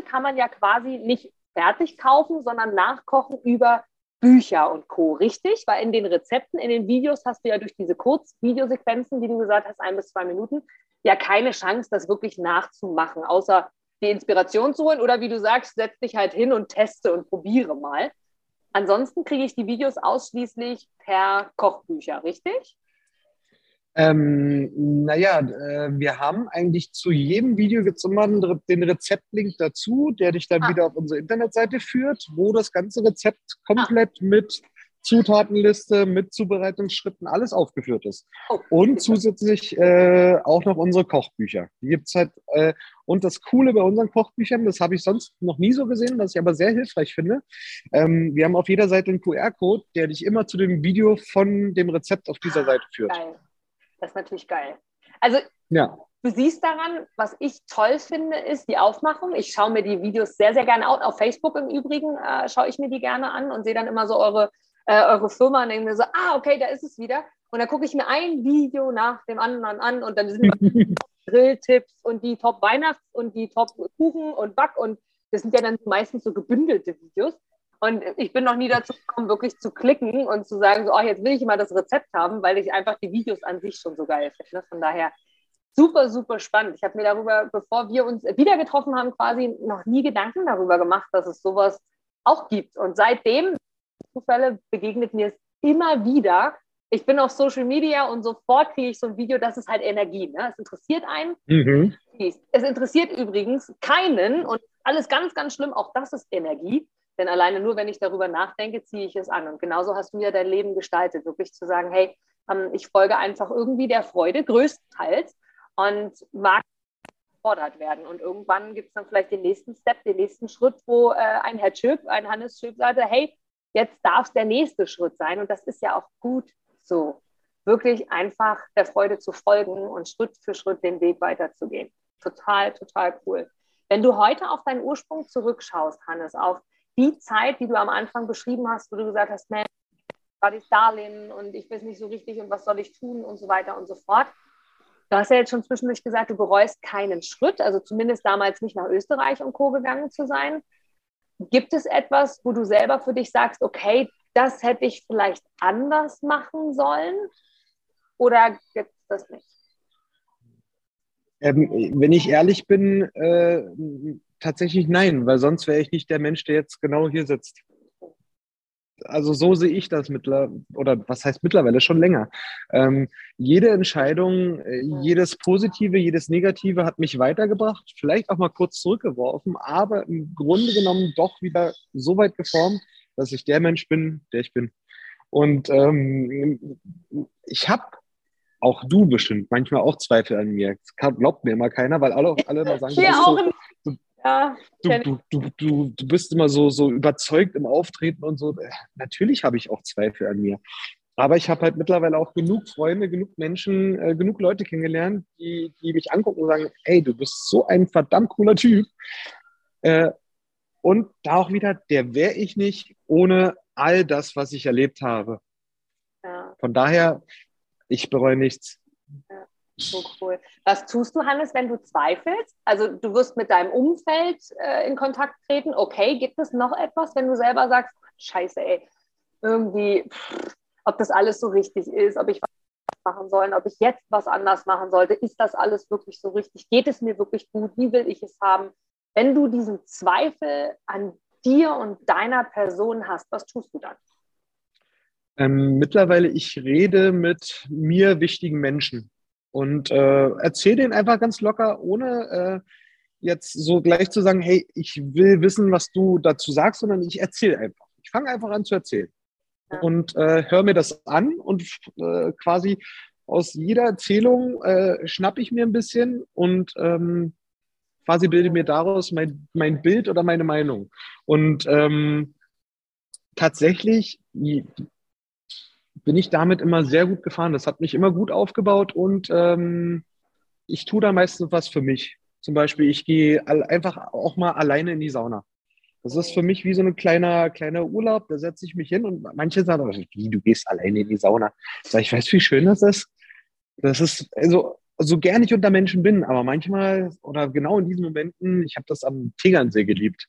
kann man ja quasi nicht fertig kaufen, sondern nachkochen über Bücher und Co. Richtig? Weil in den Rezepten, in den Videos hast du ja durch diese Kurzvideosequenzen, die du gesagt hast, ein bis zwei Minuten, ja keine Chance, das wirklich nachzumachen, außer die Inspiration zu holen oder wie du sagst, setz dich halt hin und teste und probiere mal. Ansonsten kriege ich die Videos ausschließlich per Kochbücher, richtig? Ähm, naja, äh, wir haben eigentlich zu jedem Video gibt immer den Rezeptlink dazu, der dich dann ah. wieder auf unsere Internetseite führt, wo das ganze Rezept komplett ah. mit Zutatenliste, mit Zubereitungsschritten, alles aufgeführt ist. Oh, und zusätzlich äh, auch noch unsere Kochbücher. Die gibt's halt, äh, und das Coole bei unseren Kochbüchern, das habe ich sonst noch nie so gesehen, was ich aber sehr hilfreich finde. Ähm, wir haben auf jeder Seite einen QR-Code, der dich immer zu dem Video von dem Rezept auf dieser Seite führt. Geil. Das ist natürlich geil. Also ja. du siehst daran, was ich toll finde, ist die Aufmachung. Ich schaue mir die Videos sehr, sehr gerne aus. Auf Facebook im Übrigen äh, schaue ich mir die gerne an und sehe dann immer so eure, äh, eure Firma und denke mir so, ah, okay, da ist es wieder. Und dann gucke ich mir ein Video nach dem anderen an und dann sind Grilltipps und die Top-Weihnachts- und die Top-Kuchen und Back und das sind ja dann meistens so gebündelte Videos. Und ich bin noch nie dazu gekommen, wirklich zu klicken und zu sagen, so, oh, jetzt will ich mal das Rezept haben, weil ich einfach die Videos an sich schon so geil finde. Von daher super, super spannend. Ich habe mir darüber, bevor wir uns wieder getroffen haben, quasi noch nie Gedanken darüber gemacht, dass es sowas auch gibt. Und seitdem, Zufälle begegnet mir es immer wieder. Ich bin auf Social Media und sofort kriege ich so ein Video, das ist halt Energie. Ne? Es interessiert einen. Mhm. Es interessiert übrigens keinen und alles ganz, ganz schlimm. Auch das ist Energie. Denn alleine nur, wenn ich darüber nachdenke, ziehe ich es an. Und genauso hast du ja dein Leben gestaltet, wirklich zu sagen, hey, ähm, ich folge einfach irgendwie der Freude, größtenteils, und mag gefordert werden. Und irgendwann gibt es dann vielleicht den nächsten Step, den nächsten Schritt, wo äh, ein Herr Schöp, ein Hannes Schöp sagte, hey, jetzt darf es der nächste Schritt sein. Und das ist ja auch gut so. Wirklich einfach der Freude zu folgen und Schritt für Schritt den Weg weiterzugehen. Total, total cool. Wenn du heute auf deinen Ursprung zurückschaust, Hannes, auf die Zeit, die du am Anfang beschrieben hast, wo du gesagt hast, man, war ich Darlehen und ich weiß nicht so richtig und was soll ich tun und so weiter und so fort. Du hast ja jetzt schon zwischendurch gesagt, du bereust keinen Schritt, also zumindest damals nicht nach Österreich und Co. gegangen zu sein. Gibt es etwas, wo du selber für dich sagst, okay, das hätte ich vielleicht anders machen sollen? Oder gibt es das nicht? Ähm, wenn ich ehrlich bin, äh, tatsächlich nein, weil sonst wäre ich nicht der Mensch, der jetzt genau hier sitzt. Also so sehe ich das mittlerweile, oder was heißt mittlerweile schon länger. Ähm, jede Entscheidung, äh, jedes Positive, jedes Negative hat mich weitergebracht, vielleicht auch mal kurz zurückgeworfen, aber im Grunde genommen doch wieder so weit geformt, dass ich der Mensch bin, der ich bin. Und ähm, ich habe auch du bestimmt manchmal auch Zweifel an mir. Das glaubt mir immer keiner, weil alle, alle immer sagen, Hier auch so, du, ja, du, du, du, du, du bist immer so, so überzeugt im Auftreten und so. Natürlich habe ich auch Zweifel an mir. Aber ich habe halt mittlerweile auch genug Freunde, genug Menschen, äh, genug Leute kennengelernt, die, die mich angucken und sagen, ey, du bist so ein verdammt cooler Typ. Äh, und da auch wieder, der wäre ich nicht ohne all das, was ich erlebt habe. Ja. Von daher, ich bereue nichts. Ja. So cool. Was tust du, Hannes, wenn du zweifelst? Also du wirst mit deinem Umfeld äh, in Kontakt treten. Okay, gibt es noch etwas, wenn du selber sagst, scheiße, ey, irgendwie, pff, ob das alles so richtig ist, ob ich was machen soll, ob ich jetzt was anders machen sollte, ist das alles wirklich so richtig? Geht es mir wirklich gut? Wie will ich es haben? Wenn du diesen Zweifel an dir und deiner Person hast, was tust du dann? Ähm, mittlerweile, ich rede mit mir wichtigen Menschen und äh, erzähle denen einfach ganz locker, ohne äh, jetzt so gleich zu sagen, hey, ich will wissen, was du dazu sagst, sondern ich erzähle einfach. Ich fange einfach an zu erzählen und äh, höre mir das an und äh, quasi aus jeder Erzählung äh, schnappe ich mir ein bisschen und ähm, quasi bilde mir daraus mein, mein Bild oder meine Meinung. Und ähm, tatsächlich bin ich damit immer sehr gut gefahren. Das hat mich immer gut aufgebaut und ähm, ich tue da meistens was für mich. Zum Beispiel, ich gehe einfach auch mal alleine in die Sauna. Das ist für mich wie so ein kleiner, kleiner Urlaub. Da setze ich mich hin und manche sagen, wie, du gehst alleine in die Sauna. Sag ich, weiß, wie schön das ist. Das ist, also, so gern ich unter Menschen bin, aber manchmal oder genau in diesen Momenten, ich habe das am Tegernsee geliebt.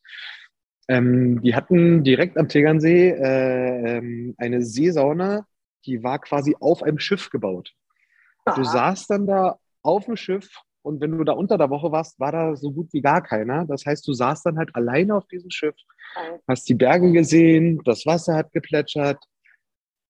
Ähm, die hatten direkt am Tegernsee äh, ähm, eine Seesauna, die war quasi auf einem Schiff gebaut. Du saßt dann da auf dem Schiff und wenn du da unter der Woche warst, war da so gut wie gar keiner. Das heißt, du saßt dann halt alleine auf diesem Schiff, hast die Berge gesehen, das Wasser hat geplätschert.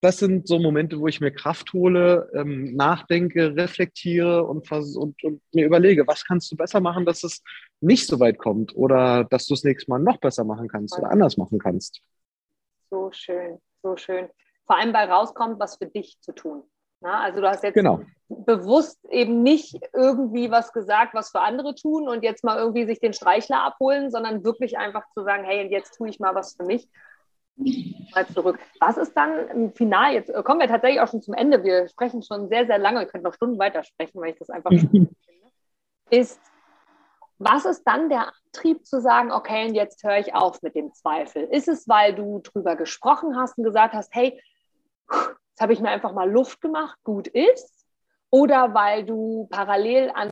Das sind so Momente, wo ich mir Kraft hole, ähm, nachdenke, reflektiere und, und, und, mir überlege, was kannst du besser machen, dass es nicht so weit kommt oder dass du es nächstes Mal noch besser machen kannst oder anders machen kannst. So schön, so schön vor allem bei rauskommt, was für dich zu tun. Na, also du hast jetzt genau. bewusst eben nicht irgendwie was gesagt, was für andere tun und jetzt mal irgendwie sich den Streichler abholen, sondern wirklich einfach zu sagen, hey, und jetzt tue ich mal was für mich. Mal zurück. Was ist dann im Final? Jetzt kommen wir tatsächlich auch schon zum Ende. Wir sprechen schon sehr, sehr lange. Wir können noch Stunden weitersprechen, weil ich das einfach finde. Ist, was ist dann der Antrieb zu sagen, okay, und jetzt höre ich auf mit dem Zweifel? Ist es, weil du drüber gesprochen hast und gesagt hast, hey, jetzt habe ich mir einfach mal Luft gemacht, gut ist, oder weil du parallel an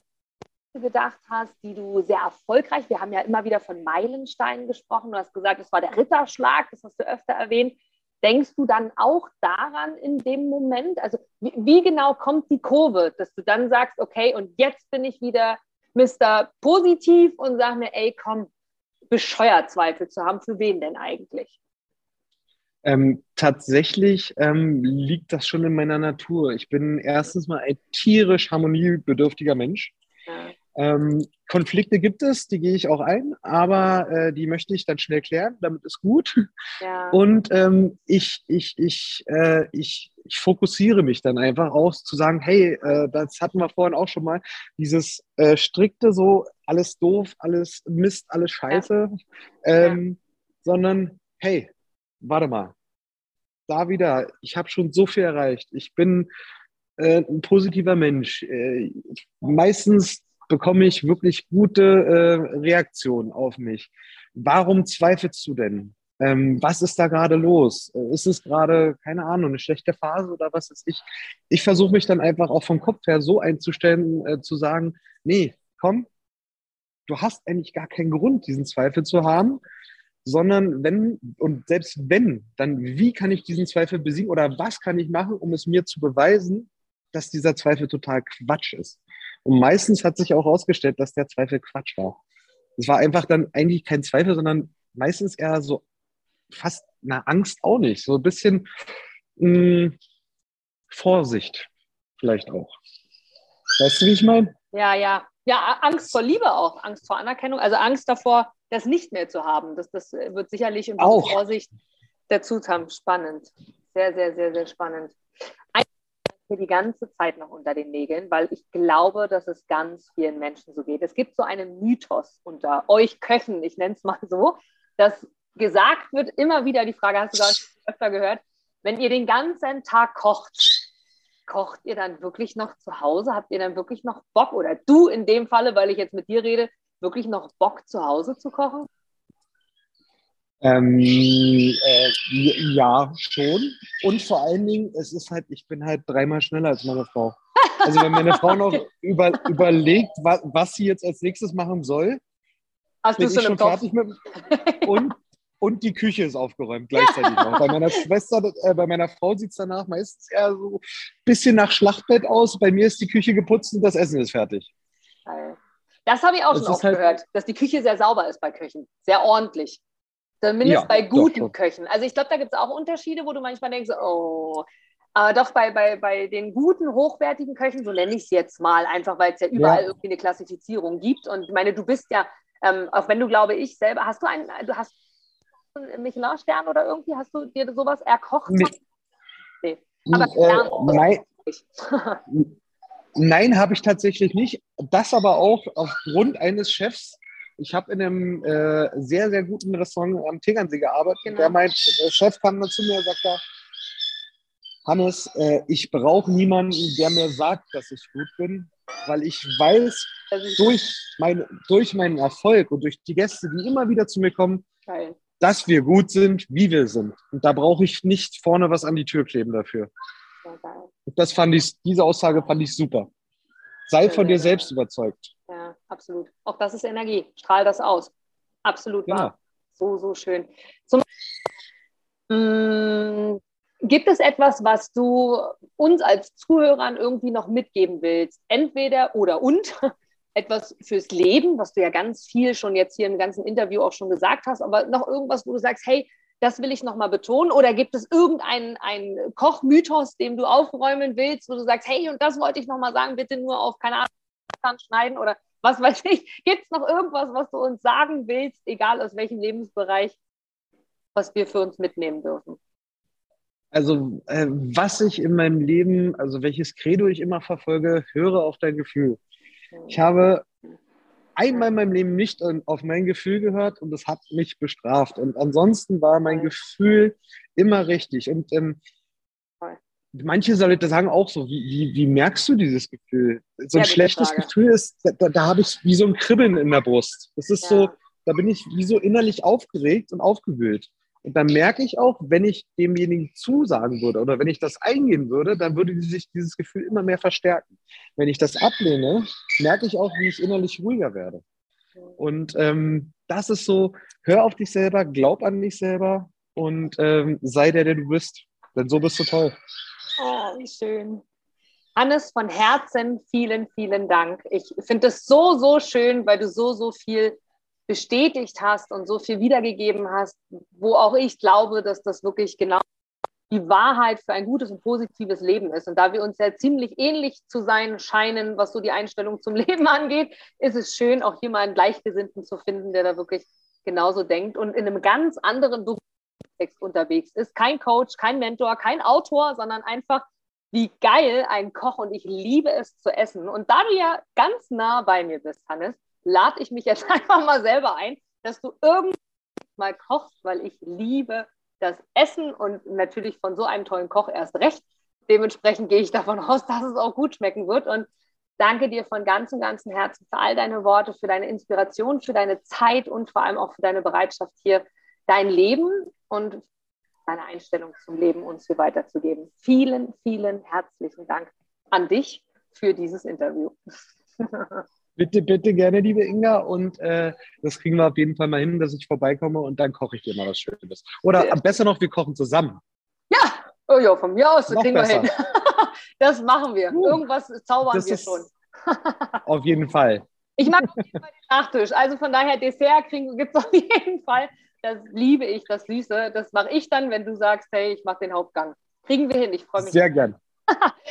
gedacht hast, die du sehr erfolgreich, wir haben ja immer wieder von Meilensteinen gesprochen, du hast gesagt, es war der Ritterschlag, das hast du öfter erwähnt. Denkst du dann auch daran in dem Moment? Also wie, wie genau kommt die Kurve, dass du dann sagst, okay, und jetzt bin ich wieder Mr. Positiv und sag mir, ey, komm, bescheuert Zweifel zu haben, für wen denn eigentlich? Ähm, tatsächlich ähm, liegt das schon in meiner Natur. Ich bin erstens mal ein tierisch harmoniebedürftiger Mensch. Ja. Ähm, Konflikte gibt es, die gehe ich auch ein, aber äh, die möchte ich dann schnell klären, damit ist gut. Ja. Und ähm, ich, ich, ich, äh, ich, ich fokussiere mich dann einfach aus, zu sagen, hey, äh, das hatten wir vorhin auch schon mal, dieses äh, strikte so, alles doof, alles Mist, alles Scheiße, ja. Ähm, sondern hey, warte mal, da wieder, ich habe schon so viel erreicht. Ich bin äh, ein positiver Mensch. Äh, meistens bekomme ich wirklich gute äh, Reaktionen auf mich. Warum zweifelst du denn? Ähm, was ist da gerade los? Äh, ist es gerade, keine Ahnung, eine schlechte Phase oder was ist ich? Ich versuche mich dann einfach auch vom Kopf her so einzustellen, äh, zu sagen, nee, komm, du hast eigentlich gar keinen Grund, diesen Zweifel zu haben sondern wenn, und selbst wenn, dann wie kann ich diesen Zweifel besiegen oder was kann ich machen, um es mir zu beweisen, dass dieser Zweifel total Quatsch ist. Und meistens hat sich auch herausgestellt, dass der Zweifel Quatsch war. Es war einfach dann eigentlich kein Zweifel, sondern meistens eher so fast eine Angst auch nicht. So ein bisschen mh, hm, Vorsicht vielleicht auch. Weißt du, wie ich meine? Ja, ja. Ja, Angst vor Liebe auch, Angst vor Anerkennung, also Angst davor, das nicht mehr zu haben. Das, das wird sicherlich in Auch. Vorsicht dazu haben. Spannend. Sehr, sehr, sehr, sehr spannend. Mir die ganze Zeit noch unter den Nägeln, weil ich glaube, dass es ganz vielen Menschen so geht. Es gibt so einen Mythos unter euch Köchen, ich nenne es mal so, dass gesagt wird, immer wieder die Frage, hast du gerade öfter gehört, wenn ihr den ganzen Tag kocht, kocht ihr dann wirklich noch zu Hause? Habt ihr dann wirklich noch Bock? Oder du in dem Falle, weil ich jetzt mit dir rede, wirklich noch Bock, zu Hause zu kochen? Ähm, äh, ja, schon. Und vor allen Dingen, es ist halt, ich bin halt dreimal schneller als meine Frau. Also wenn meine Frau noch über, überlegt, was, was sie jetzt als nächstes machen soll, Hast bin ich schon fertig mit und, und die Küche ist aufgeräumt gleichzeitig noch. Bei meiner Schwester, äh, bei meiner Frau sieht es danach meistens eher so ein bisschen nach Schlachtbett aus. Bei mir ist die Küche geputzt und das Essen ist fertig. Geil. Das habe ich auch das schon oft halt gehört, dass die Küche sehr sauber ist bei Köchen. Sehr ordentlich. Zumindest ja, bei guten doch, doch. Köchen. Also ich glaube, da gibt es auch Unterschiede, wo du manchmal denkst, oh, aber doch bei, bei, bei den guten, hochwertigen Köchen, so nenne ich es jetzt mal, einfach weil es ja überall ja. irgendwie eine Klassifizierung gibt. Und ich meine, du bist ja, ähm, auch wenn du, glaube ich, selber, hast du einen, du hast einen Michelin-Stern oder irgendwie, hast du dir sowas erkocht? Nee. nee. Aber äh, nein, Nein, habe ich tatsächlich nicht. Das aber auch aufgrund eines Chefs. Ich habe in einem äh, sehr, sehr guten Restaurant am Tegernsee gearbeitet. Genau. Der meint, der Chef kam dann zu mir und sagte, Hannes, äh, ich brauche niemanden, der mir sagt, dass ich gut bin, weil ich weiß, durch, mein, durch meinen Erfolg und durch die Gäste, die immer wieder zu mir kommen, Geil. dass wir gut sind, wie wir sind. Und da brauche ich nicht vorne was an die Tür kleben dafür. Das fand ich, diese Aussage fand ich super. Sei von dir selbst überzeugt. Ja, absolut. Auch das ist Energie. Strahl das aus. Absolut genau. wahr. So, so schön. Zum mm, Gibt es etwas, was du uns als Zuhörern irgendwie noch mitgeben willst? Entweder oder und etwas fürs Leben, was du ja ganz viel schon jetzt hier im ganzen Interview auch schon gesagt hast, aber noch irgendwas, wo du sagst, hey, das will ich nochmal betonen. Oder gibt es irgendeinen einen Kochmythos, dem du aufräumen willst, wo du sagst, hey, und das wollte ich nochmal sagen, bitte nur auf, keine Ahnung, schneiden oder was weiß ich. Gibt es noch irgendwas, was du uns sagen willst, egal aus welchem Lebensbereich, was wir für uns mitnehmen dürfen? Also, äh, was ich in meinem Leben, also welches Credo ich immer verfolge, höre auf dein Gefühl. Ich habe einmal in meinem Leben nicht auf mein Gefühl gehört und das hat mich bestraft. Und ansonsten war mein Gefühl immer richtig. Und ähm, manche Leute sagen auch so, wie, wie, wie merkst du dieses Gefühl? So ein ja, schlechtes Frage. Gefühl ist, da, da habe ich wie so ein Kribbeln in der Brust. Das ist ja. so, da bin ich wie so innerlich aufgeregt und aufgewühlt. Und dann merke ich auch, wenn ich demjenigen zusagen würde oder wenn ich das eingehen würde, dann würde sich dieses Gefühl immer mehr verstärken. Wenn ich das ablehne, merke ich auch, wie ich innerlich ruhiger werde. Und ähm, das ist so, hör auf dich selber, glaub an dich selber und ähm, sei der, der du bist. Denn so bist du toll. Oh, wie schön. Hannes, von Herzen vielen, vielen Dank. Ich finde es so, so schön, weil du so, so viel bestätigt hast und so viel wiedergegeben hast, wo auch ich glaube, dass das wirklich genau die Wahrheit für ein gutes und positives Leben ist. Und da wir uns ja ziemlich ähnlich zu sein scheinen, was so die Einstellung zum Leben angeht, ist es schön, auch hier mal einen Gleichgesinnten zu finden, der da wirklich genauso denkt und in einem ganz anderen Text unterwegs ist. Kein Coach, kein Mentor, kein Autor, sondern einfach wie geil ein Koch und ich liebe es zu essen. Und da du ja ganz nah bei mir bist, Hannes, lade ich mich jetzt einfach mal selber ein, dass du irgendwann mal kochst, weil ich liebe das Essen und natürlich von so einem tollen Koch erst recht. Dementsprechend gehe ich davon aus, dass es auch gut schmecken wird. Und danke dir von ganzem, ganzem Herzen für all deine Worte, für deine Inspiration, für deine Zeit und vor allem auch für deine Bereitschaft hier, dein Leben und deine Einstellung zum Leben uns hier weiterzugeben. Vielen, vielen herzlichen Dank an dich für dieses Interview. Bitte, bitte gerne, liebe Inga. Und äh, das kriegen wir auf jeden Fall mal hin, dass ich vorbeikomme und dann koche ich dir mal was Schönes. Oder ja. besser noch, wir kochen zusammen. Ja, oh ja, von mir aus, das kriegen besser. wir hin. das machen wir. Uh, Irgendwas zaubern wir schon. auf jeden Fall. Ich mag auf jeden Fall den Nachtisch. Also von daher, Dessert gibt es auf jeden Fall. Das liebe ich, das Süße. Das mache ich dann, wenn du sagst, hey, ich mache den Hauptgang. Kriegen wir hin. Ich freue mich. Sehr gern.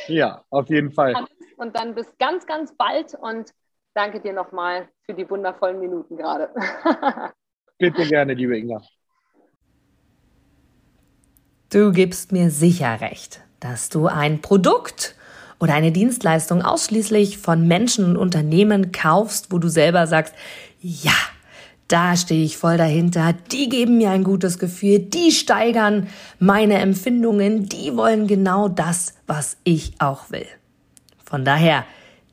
ja, auf jeden Fall. Und dann bis ganz, ganz bald und danke dir nochmal für die wundervollen Minuten gerade. Bitte gerne, liebe Inga. Du gibst mir sicher recht, dass du ein Produkt oder eine Dienstleistung ausschließlich von Menschen und Unternehmen kaufst, wo du selber sagst, ja, da stehe ich voll dahinter, die geben mir ein gutes Gefühl, die steigern meine Empfindungen, die wollen genau das, was ich auch will. Von daher,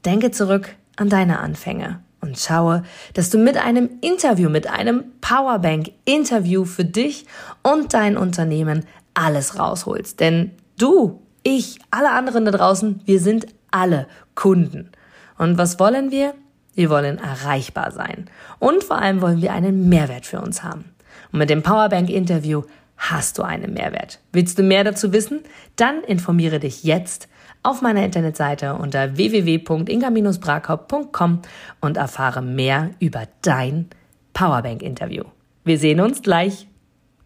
denke zurück an deine Anfänge und schaue, dass du mit einem Interview, mit einem Powerbank-Interview für dich und dein Unternehmen alles rausholst. Denn du, ich, alle anderen da draußen, wir sind alle Kunden. Und was wollen wir? Wir wollen erreichbar sein. Und vor allem wollen wir einen Mehrwert für uns haben. Und mit dem Powerbank-Interview hast du einen Mehrwert. Willst du mehr dazu wissen? Dann informiere dich jetzt auf meiner Internetseite unter www.inga-brakop.com und erfahre mehr über dein Powerbank-Interview. Wir sehen uns gleich.